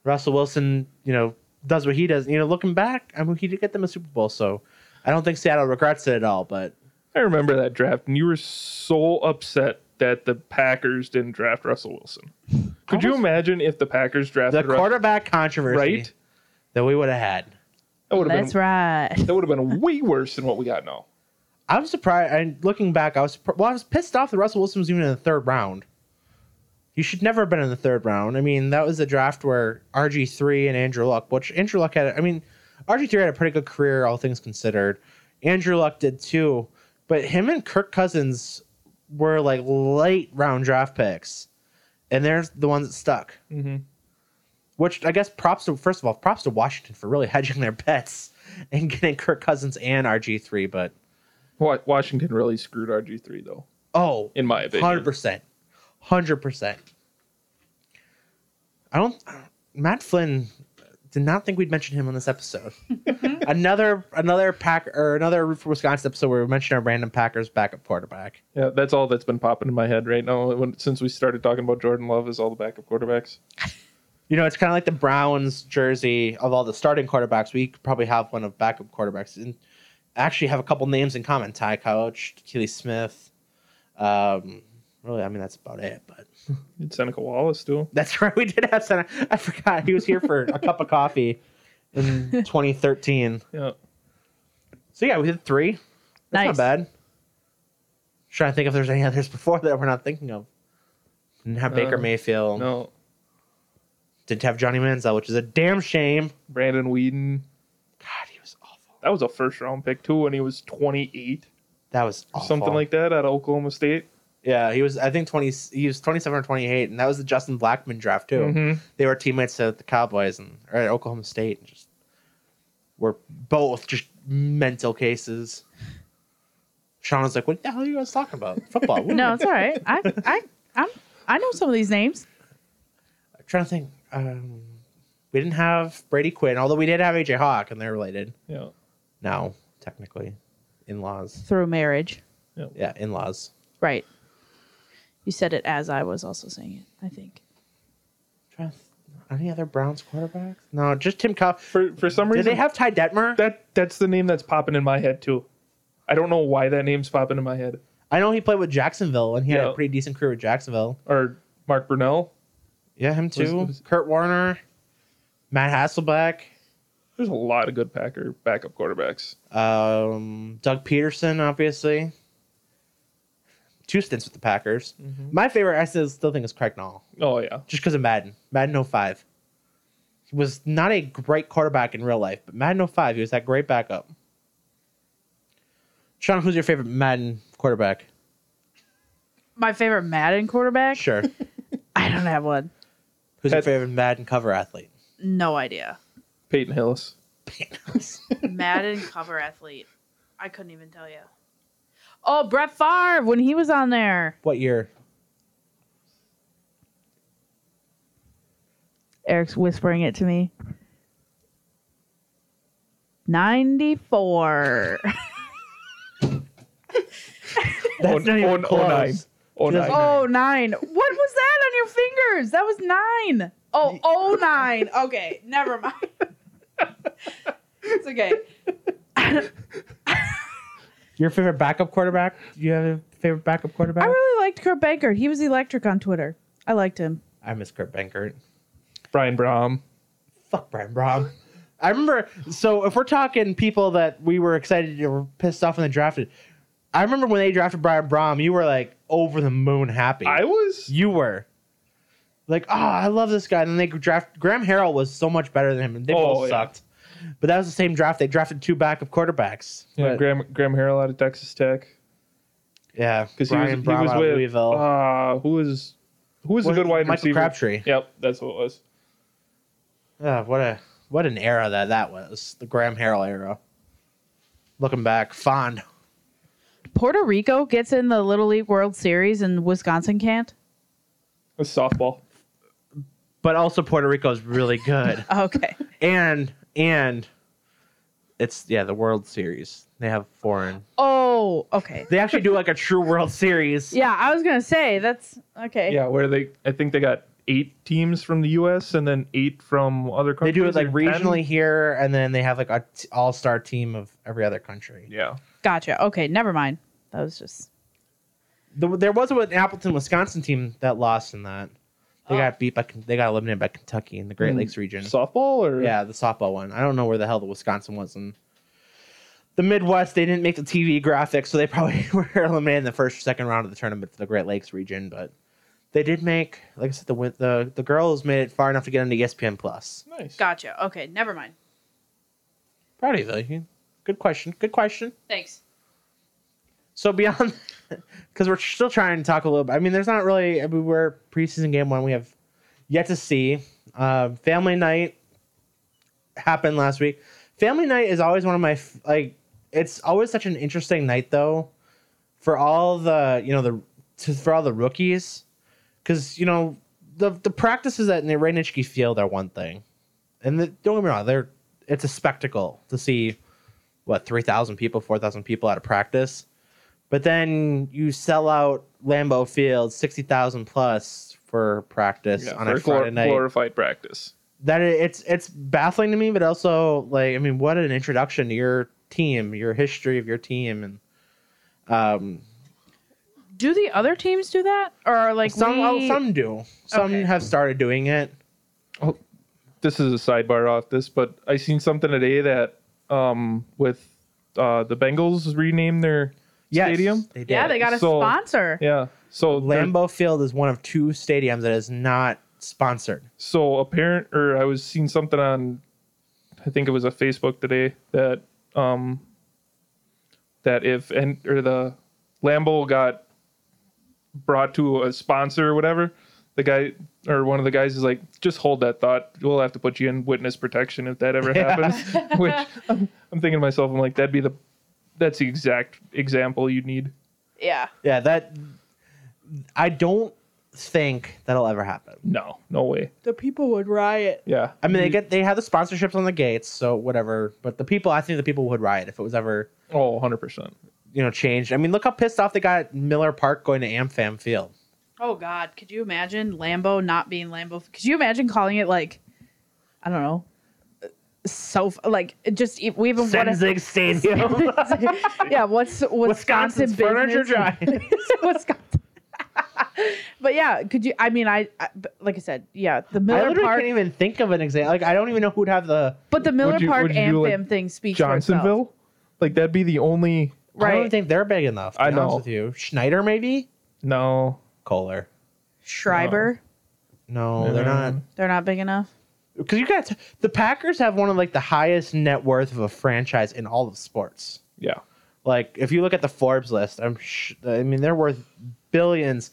Russell Wilson, you know, does what he does. You know, looking back, I mean he did get them a Super Bowl, so I don't think Seattle regrets it at all, but I remember that draft, and you were so upset that the Packers didn't draft Russell Wilson. Could you imagine if the Packers the drafted Russ- quarterback controversy right? that we would have had. That would have That's been right. that would have been way worse than what we got now. I was surprised. And looking back, I was surpri- well. I was pissed off that Russell Wilson was even in the third round. He should never have been in the third round. I mean, that was a draft where RG three and Andrew Luck, which Andrew Luck had. I mean, RG three had a pretty good career, all things considered. Andrew Luck did too, but him and Kirk Cousins were like late round draft picks, and they're the ones that stuck. Mm-hmm. Which I guess props to first of all props to Washington for really hedging their bets and getting Kirk Cousins and RG three, but. Washington really screwed RG three though, Oh, in my opinion. Hundred percent, hundred percent. I don't. Matt Flynn did not think we'd mention him on this episode. another another pack or another Root for Wisconsin episode where we mentioned our random Packers backup quarterback. Yeah, that's all that's been popping in my head right now. When, since we started talking about Jordan Love is all the backup quarterbacks. You know, it's kind of like the Browns jersey of all the starting quarterbacks. We could probably have one of backup quarterbacks and actually have a couple names in common: Tim Couch, Keely Smith. Um, really, I mean that's about it. But And Seneca Wallace too. That's right. We did have Seneca. I forgot he was here for a cup of coffee in 2013. Yeah. So yeah, we did three. That's Nice. not bad. I'm trying to think if there's any others before that we're not thinking of. Didn't have Baker Uh, Mayfield. No. Didn't have Johnny Manziel, which is a damn shame. Brandon Weeden. God, he was awful. That was a first round pick too when he was twenty eight. That was awful. Something like that at Oklahoma State. Yeah, he was. I think 20. He was 27 or 28, and that was the Justin Blackmon draft too. Mhm. They were teammates at the Cowboys and or at Oklahoma State. And just were both just mental cases. Sean was like, "What the hell are you guys talking about? Football? No, it's all right. I I I'm I know some of these names. I'm trying to think. Um, we didn't have Brady Quinn, although we did have AJ Hawk, and they're related Yeah. now, technically, in laws. Through marriage. Yeah, in laws. Right. You said it as I was also saying it, I think. Any other Browns quarterbacks? No, just Tim Coughlin. For for some reason, Did they have Ty Detmer? that that's the name that's popping in my head too. I don't know why that name's popping in my head. I know he played with Jacksonville, and he had Yeah. a pretty decent career with Jacksonville. Or Mark Brunell. Yeah, him too. was- Kurt Warner, Matt Hasselbeck, There's a lot of good Packer backup quarterbacks. um, Doug Pederson, obviously. Two stints with the Packers. Mm-hmm. My favorite, I still, still think, is Craig Nall, Oh yeah. just because of Madden. Madden 05. He was not a great quarterback in real life, but Madden 05, he was that great backup. Sean, who's your favorite Madden quarterback? My favorite Madden quarterback? Sure. I don't have one. Who's your favorite Madden cover athlete? No idea. Peyton Hillis. Peyton Hillis. Madden cover athlete. I couldn't even tell you. Oh, Brett Favre when he was on there. what year? Eric's whispering it to me. 94. That's not even oh, oh, oh, nine. close. Oh, nine. oh, nine. What was that on your fingers? That was nine. Oh, oh, nine. Okay, never mind. it's okay. Your favorite backup quarterback? Do you have a favorite backup quarterback? I really liked Kurt Benkert. He was electric on Twitter. I liked him. I miss Kurt Benkert. Brian Brohm. Fuck Brian Brohm. I remember. So if we're talking people that we were excited or were pissed off when they drafted, I remember when they drafted Brian Brohm, you were like over the moon happy. I was. you were like, oh, I love this guy. And then they draft Graham Harrell was so much better than him, and they Oh, both yeah. sucked. But that was the same draft. They drafted two backup quarterbacks. Yeah, But- Graham Graham Harrell out of Texas Tech. yeah, Because he was, Brian he was out with Louisville. uh, who was who was a good wide Michael receiver? Crabtree. Yep, that's what it was. Ah, what a what an era that that was. The Graham Harrell era. Looking back, fond. Puerto Rico gets in the Little League World Series and Wisconsin can't. It was softball. But also Puerto Rico is really good. Okay. and and it's yeah, the World Series. They have foreign. Oh, okay. They actually do like a true World Series. Yeah, I was gonna say that's okay. Yeah, where they I think they got eight teams from the U.S. and then eight from other countries. They do it like or 10? regionally here, and then they have like a t- all-star team of every other country. Yeah. Gotcha. Okay, never mind. That was just The, there was an Appleton, Wisconsin team that lost in that. They Oh. got beat by. They got eliminated by Kentucky in the Great Hmm. Lakes region. Softball or Yeah, the softball one. I don't know where the hell the Wisconsin was in the Midwest. They didn't make the TV graphics, so they probably were eliminated in the first or second round of the tournament for the Great Lakes region. But they did make, like I said, the the the girls made it far enough to get into ESPN Plus. nice. gotcha. Okay, never mind. Proud of you. Good question. Good question. Thanks. So beyond, because we're still trying to talk a little bit. I mean, there's not really. I mean, we're preseason game one. We have yet to see. Uh, family night happened last week. Family night is always one of my like. It's always such an interesting night though, for all the you know the to, for all the rookies, because you know the the practices at Ray Nitschke Field are one thing, and the, don't get me wrong, they're it's a spectacle to see what three thousand people, four thousand people out of practice. But then you sell out Lambeau Field sixty thousand plus for practice Yeah, on for a Friday glor- night. glorified practice. That it's it's baffling to me, but also like I mean, what an introduction to your team, your history of your team, and um, Do the other teams do that, or like some well, some do. Some Okay. have started doing it. Oh, this is a sidebar off this, but I seen something today that um with uh the Bengals renamed their Yes, stadium. They did. yeah, they got a So- sponsor. Yeah. So they're- Lambeau Field is one of two stadiums that is not sponsored. so apparent or I was seeing something on I think it was a Facebook today that um that if and or the Lambeau got brought to a sponsor or whatever, the guy or one of the guys is like, just hold that thought. We'll have to put you in witness protection if that ever Yeah. happens. Which I'm, I'm thinking to myself, I'm like, that'd be the that's the exact example you'd need. Yeah. Yeah, that I don't think that'll ever happen. No, no way. The people would riot. Yeah. I mean, they get they have the sponsorships on the gates, so whatever. But the people, I think the people would riot if it was ever Oh, 100%. you know changed. I mean, look how pissed off they got Miller Park going to AmFam Field. Oh God, could you imagine Lambeau not being Lambeau? Could you imagine calling it like, I don't know, so like just we even what Senzig Stadium, yeah, what's Wisconsin Wisconsin's furniture business? giant. Wisconsin. but yeah, could you? I mean, I, I like I said, yeah, the I Miller literally Park, can't even think of an example. Like I don't even know who'd have the. but the Miller Would you- Park would you do, like, thing speaks for itself. Johnsonville? Like, that'd be the only. I don't right? think they're big enough. To I be know. honest with you. Schneider maybe. No. Kohler. Schreiber, No, they're not. they're not big enough. Because you got the Packers have one of like the highest net worth of a franchise in all of sports. Yeah. Like if you look at the Forbes list, I'm sh- I mean they're worth billions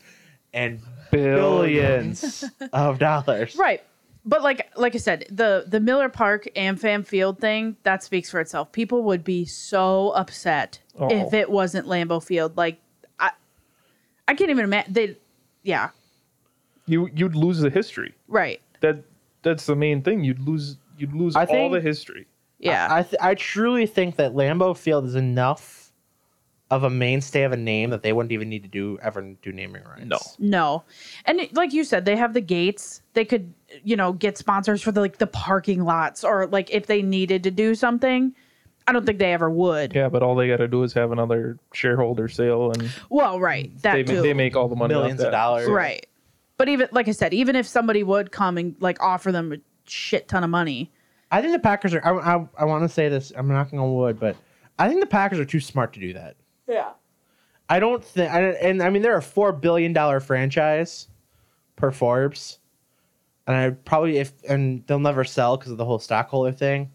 and billions of dollars. Right. But like like I said, the the Miller Park Amfam Field thing, that speaks for itself. People would be so upset Oh. if it wasn't Lambeau Field. Like I I can't even imagine they yeah, You, you'd lose the history. right. That That's the main thing. You'd lose you'd lose I all think- the history. Yeah. I th- I truly think that Lambeau Field is enough of a mainstay of a name that they wouldn't even need to do ever do naming rights. No. no. And it- like you said, they have the gates. They could, you know, get sponsors for the like the parking lots or like if they needed to do something. I don't think they ever would. Yeah, but all they got to do is have another shareholder sale, and Well, right. That they, too. they make all the money. off Millions of that. dollars. Right. But even like I said, even if somebody would come and like offer them a shit ton of money, I think the Packers are. I, I, I want to say this. I'm knocking on wood, but I think the Packers are too smart to do that. yeah, I don't think. I, and I mean, they're a four billion dollar franchise per Forbes, and I probably if and they'll never sell because of the whole stockholder thing.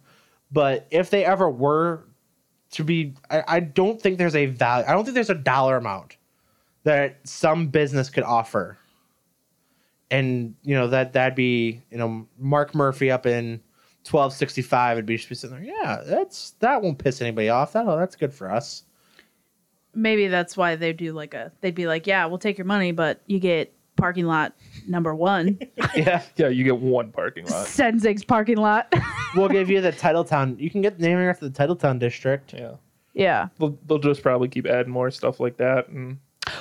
But if they ever were to be, I, I don't think there's a value. I don't think there's a dollar amount that some business could offer. And you know that that'd be you know Mark Murphy up in twelve sixty five would be just be sitting there. Yeah, that's that won't piss anybody off. That that's good for us. maybe that's why they do like a. They'd be like, yeah, we'll take your money, but you get parking lot number one, Yeah. Yeah, you get one parking lot. Senzig's parking lot. we'll give you the Titletown. You can get the naming after the Titletown district. Yeah, yeah. they'll, they'll just probably keep adding more stuff like that, and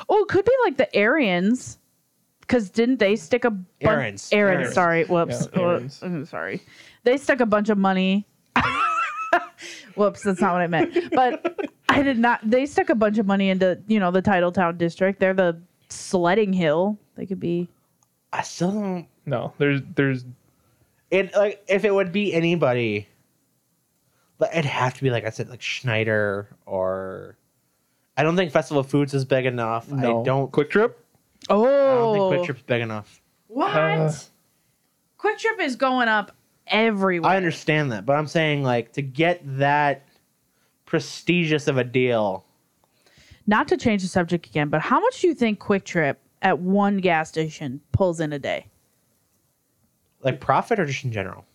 Oh, it could be like the Aryans, because didn't they stick a bunch? Aarons. Aaron, Aarons. sorry, whoops. Yeah, Uh, Aarons. I'm sorry. They stuck a bunch of money. whoops, that's not what I meant. But I did not. They stuck a bunch of money into you know the Titletown district. They're the sledding hill. They could be. I still don't. no, there's there's It like if it would be anybody, but it'd have to be like I said, like Schneider or. I don't think Festival Foods is big enough. no I don't. Kwik Trip. I don't Oh, think Kwik Trip's big enough. what? Uh, Kwik Trip is going up everywhere. I understand that, but I'm saying like to get that prestigious of a deal. Not to change the subject again, but how much do you think Kwik Trip at one gas station pulls in a day? Like profit or just in general?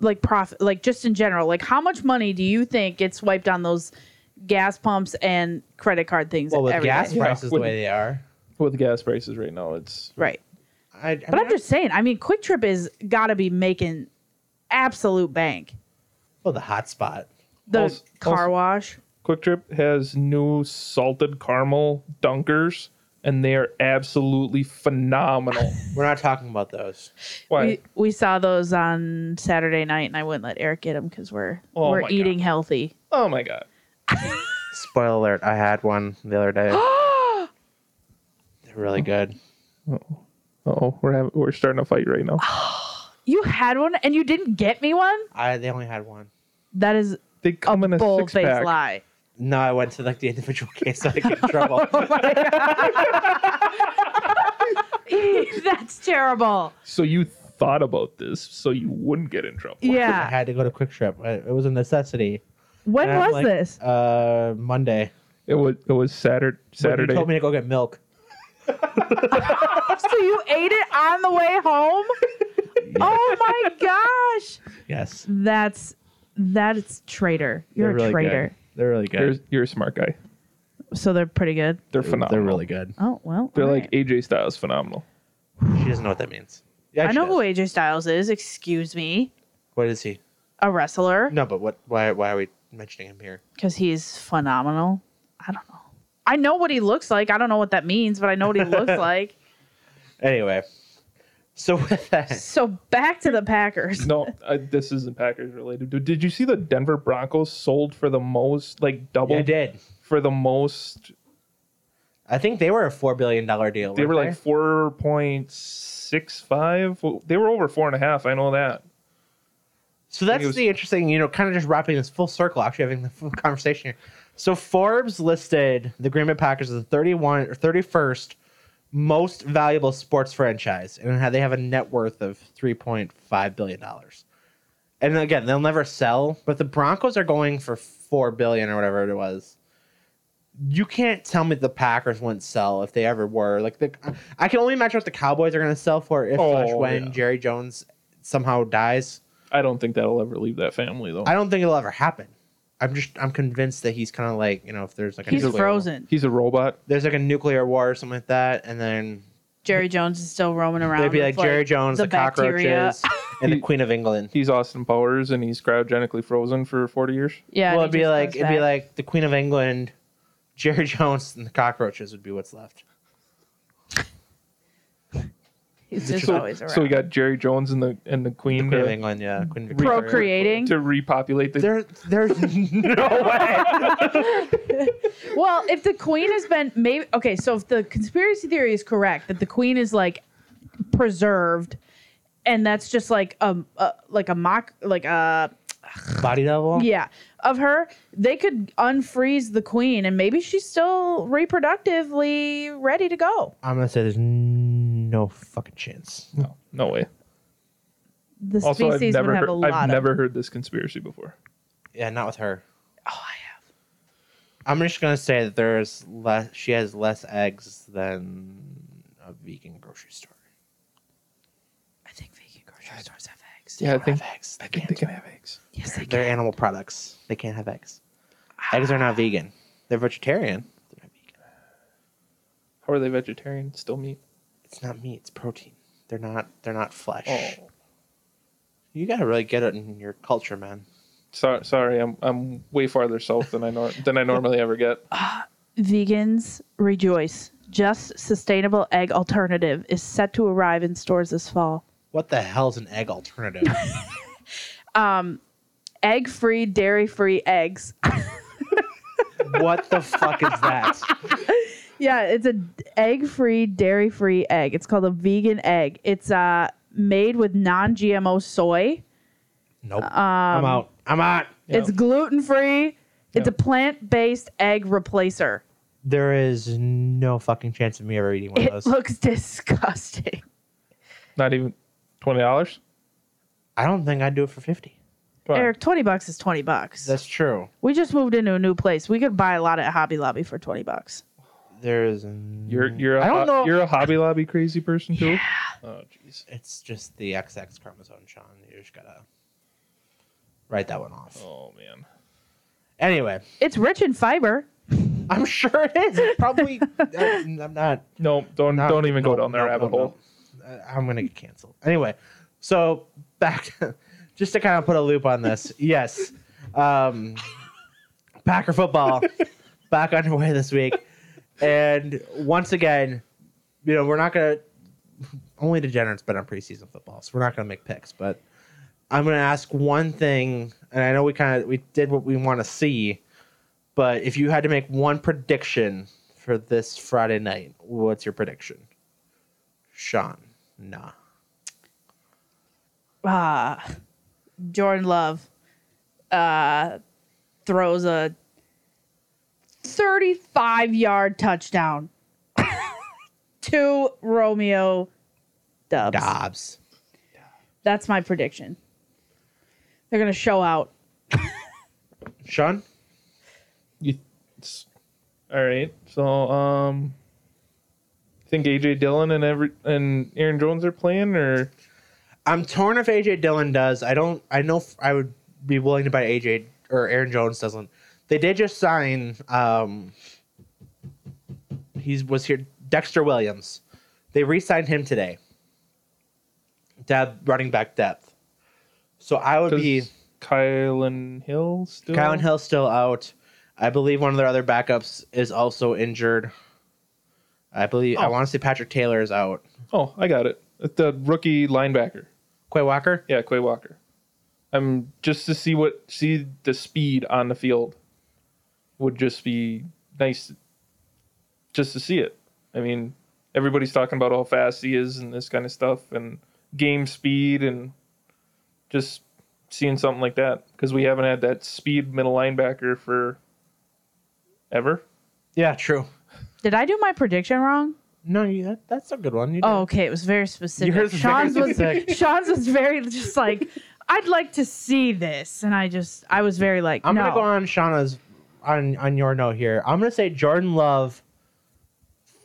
like profit like just in general like how much money do you think gets wiped on those gas pumps and credit card things Well, with every gas day? prices the way they are, with the gas prices right now, it's right I, I but mean, i'm just saying i mean Kwik Trip is got to be making absolute bank well the hot spot. the Also- car also- wash Kwik Trip has new salted caramel dunkers, and they are absolutely phenomenal. We're not talking about those. Why? we, we saw those on saturday night and i wouldn't let eric get them because we're Oh we're eating God. healthy oh my god! Spoiler alert! I had one the other day. They're really good. Oh, we're having, we're starting a fight right now. you had one and you didn't get me one I they only had one. that is They a come in a bold six faced pack. lie No, I went to like the individual case so I get in trouble. that's terrible So you thought about this so you wouldn't get in trouble. Yeah, I yeah had to go to Kwik Trip. I- It was a necessity. when And I'm was like, this Uh, Monday. It was it was Saturday. But Saturday. You told me to go get milk. So you ate it on the way home? Oh my gosh. Yes. That's that's traitor. You're They're a really traitor. Good. They're really good. You're, you're a smart guy. So they're pretty good. They're phenomenal. They're really good. Oh well. They're like right. AJ Styles phenomenal. She doesn't know what that means. Yeah, I she know who. AJ Styles is. Excuse me, What is he? a wrestler No, but what? Why? Why are we mentioning him here? because he's phenomenal. I don't know. I know what he looks like. I don't know what that means, but I know what he looks like. Anyway, so with that, So back to the Packers. No, I, this isn't Packers related. Did, did you see the Denver Broncos sold for the most, like double I did. for the most? I think they were a four billion dollar deal. They were weren't like four point six five. They were over four and a half. I know that. So that's it was- the interesting, you know, kind of just wrapping this full circle, actually having the full conversation here. So Forbes listed the Green Bay Packers as the 31 or 31st most valuable sports franchise, and they have a net worth of 3.5 billion dollars. And again, they'll never sell, but the Broncos are going for four billion or whatever it was. You can't tell me the Packers wouldn't sell if they ever were. Like the, I can only imagine what the Cowboys are going to sell for if slash Oh, when yeah. Jerry Jones somehow dies. I don't think that'll ever leave that family though. I don't think it'll ever happen. I'm just I'm convinced that he's kind of like you know if there's like a He's nuclear, frozen. He's a robot. there's like a nuclear war or something like that, and then Jerry Jones is still roaming around. they'd be with, like Jerry Jones, the, the bacteria. cockroaches, and the Queen of England. He's Austin Powers, and he's cryogenically frozen for forty years. Yeah. well, it'd he be just like goes it'd be back. like the Queen of England, Jerry Jones, and the cockroaches would be what's left. He's just So, always around. so we got Jerry Jones and the and the The Queen, Queen of England, yeah, Queen Victoria. procreating. to repopulate the. There, there's no way. Well, if the queen has been maybe okay, so if the conspiracy theory is correct that the queen is like preserved, and that's just like a, a like a mock like a Body double. yeah of her, they could unfreeze the queen, and maybe she's still reproductively ready to go. I'm gonna say there's no fucking chance. no, no way. The Also, I've species never would have heard, a lot I've of. never heard this conspiracy before. Yeah, not with her. oh, I have. I'm just gonna say that there's less. She has less eggs than a vegan grocery store. I think vegan grocery stores have eggs. Yeah, I don't think have eggs. I think they can have eggs. Yes, they They're can. animal products. They can't have eggs. Eggs are not ah. vegan. They're vegetarian. They're not vegan. How are they vegetarian? Still meat? It's not meat. It's protein. They're not. They're not flesh. Oh, You gotta really get it in your culture, man. sorry, sorry. I'm I'm way farther south than I nor- than I normally ever get. Vegans rejoice. Just sustainable egg alternative is set to arrive in stores this fall. What the hell's an egg alternative? Um, egg free, dairy free eggs. what the fuck is that? Yeah, it's a egg free, dairy free egg. It's called a vegan egg. It's uh made with non GMO soy. Nope. I'm out. I'm out. It's gluten free. It's a plant based egg replacer. There is no fucking chance of me ever eating one of It those. looks disgusting. Not even twenty dollars. I don't think I'd do it for fifty. Eric, 20 bucks is 20 bucks. That's true. we just moved into a new place. We could buy a lot at Hobby Lobby for 20 bucks. There is. You're you're a I don't ho- know. you're a Hobby Lobby crazy person too. Oh jeez. It's just the XX chromosome, Sean. You just gotta write that one off. Oh man. Anyway, It's rich in fiber. I'm sure it is. It's probably. I'm I'm not. No, don't not- don't even go no, down that no, rabbit no, hole. no. Uh, I'm gonna get canceled. Anyway, so back, just to kind of put a loop on this. Yes, um, Packer football back underway this week, and once again, you know we're not gonna. Only degenerates bet on preseason football, so we're not gonna make picks. But I'm gonna ask one thing, and I know we kind of we did what we want to see, but if you had to make one prediction for this Friday night, what's your prediction? Sean, nah. Ah, Jordan Love uh, throws a 35 yard touchdown to Romeo Dubs. Dobbs. That's my prediction. They're going to show out. Sean? You, all right. So um, think AJ Dillon and every and Aaron Jones are playing, or I'm torn if AJ Dillon does. I don't. I know I would be willing to buy AJ or Aaron Jones doesn't. They did just sign. Um, he's was here. Dexter Williams. They re-signed him today. to have running back depth. So I would be Kylan Hill still? Kylan Hill still out. I believe one of their other backups is also injured. I believe I Oh. want to say Patrick Taylor is out. Oh, I got it. The rookie linebacker. Quay Walker. Yeah, Quay Walker. I'm just to see what see the speed on the field would just be nice just to see it. I mean, everybody's talking about how fast he is and this kind of stuff and game speed and just seeing something like that because we haven't had that speed middle linebacker for ever. Yeah, true. Did I do my prediction wrong? No, you, that, that's a good one. You Oh, did. okay. It was very specific. Yours was very Sean's was. Sean's was very just like I'd like to see this, and I just I was very like I'm no. gonna go on Shawna's on on your note here. I'm gonna say Jordan Love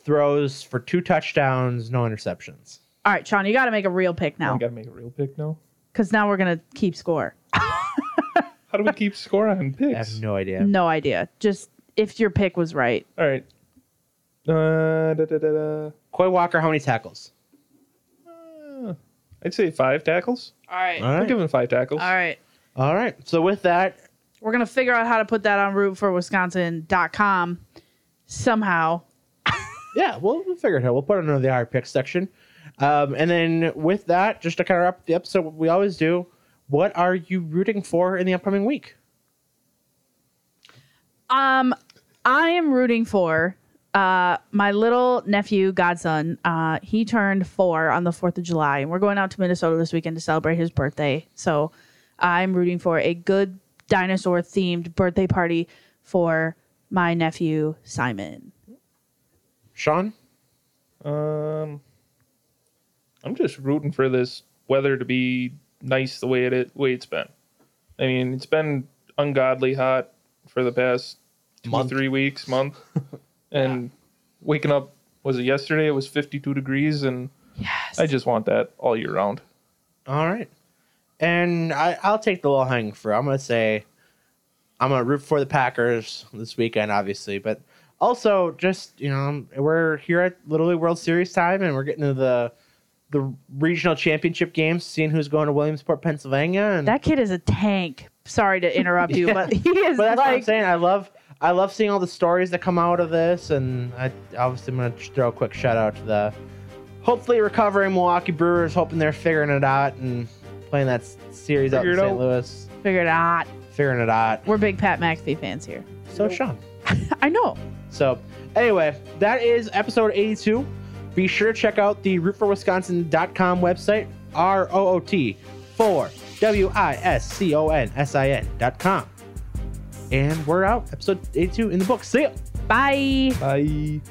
throws for two touchdowns, no interceptions. All right, Sean, you got to make a real pick now. I now got to make a real pick now. because now we're gonna keep score. How do we keep score on I picks? have no idea. No idea. Just if your pick was right. All right. Uh, da, da, da, da. Quay Walker, how many tackles? Uh, I'd say five tackles. All right. All I'm giving five tackles. All right. All right. So with that, We're gonna figure out how to put that on rootforwisconsin.com somehow. yeah, we'll, we'll figure it out. We'll put it under the our pick section. Um, and then with that, just to kind of wrap up the episode, what we always do. What are you rooting for in the upcoming week? Um, I am rooting for uh my little nephew godson. Uh, he turned four on the Fourth of July, and we're going out to Minnesota this weekend to celebrate his birthday. So I'm rooting for a good dinosaur themed birthday party for my nephew Simon. Sean? Um, I'm just rooting for this weather to be nice the way it is, way it's been. I mean, it's been ungodly hot for the past two Month. three weeks, month, and waking up was it yesterday? It was 52 degrees, and Yes. I just want that all year round. All right. And I, I'll take the low hanging fruit. I'm going to say I'm going to root for the Packers this weekend, obviously. But also, just, you know, we're here at literally World Series time and we're getting to the the regional championship games, seeing who's going to Williamsport, Pennsylvania. And that kid is a tank. Sorry to interrupt you, Yeah. but he is but that's what I'm saying. I love I love seeing all the stories that come out of this, and I obviously I'm gonna throw a quick shout out to the hopefully recovering Milwaukee Brewers, hoping they're figuring it out and playing that s- series out in it St. out. Louis, figured it out. figuring it out. We're big Pat McAfee fans here. So Sean. I know. So anyway, that is episode 82. Be sure to check out the rootforwisconsin.com website, R O O T for W I S C O N S I N dot com. And we're out. Episode 82 in the book. See ya. Bye. Bye.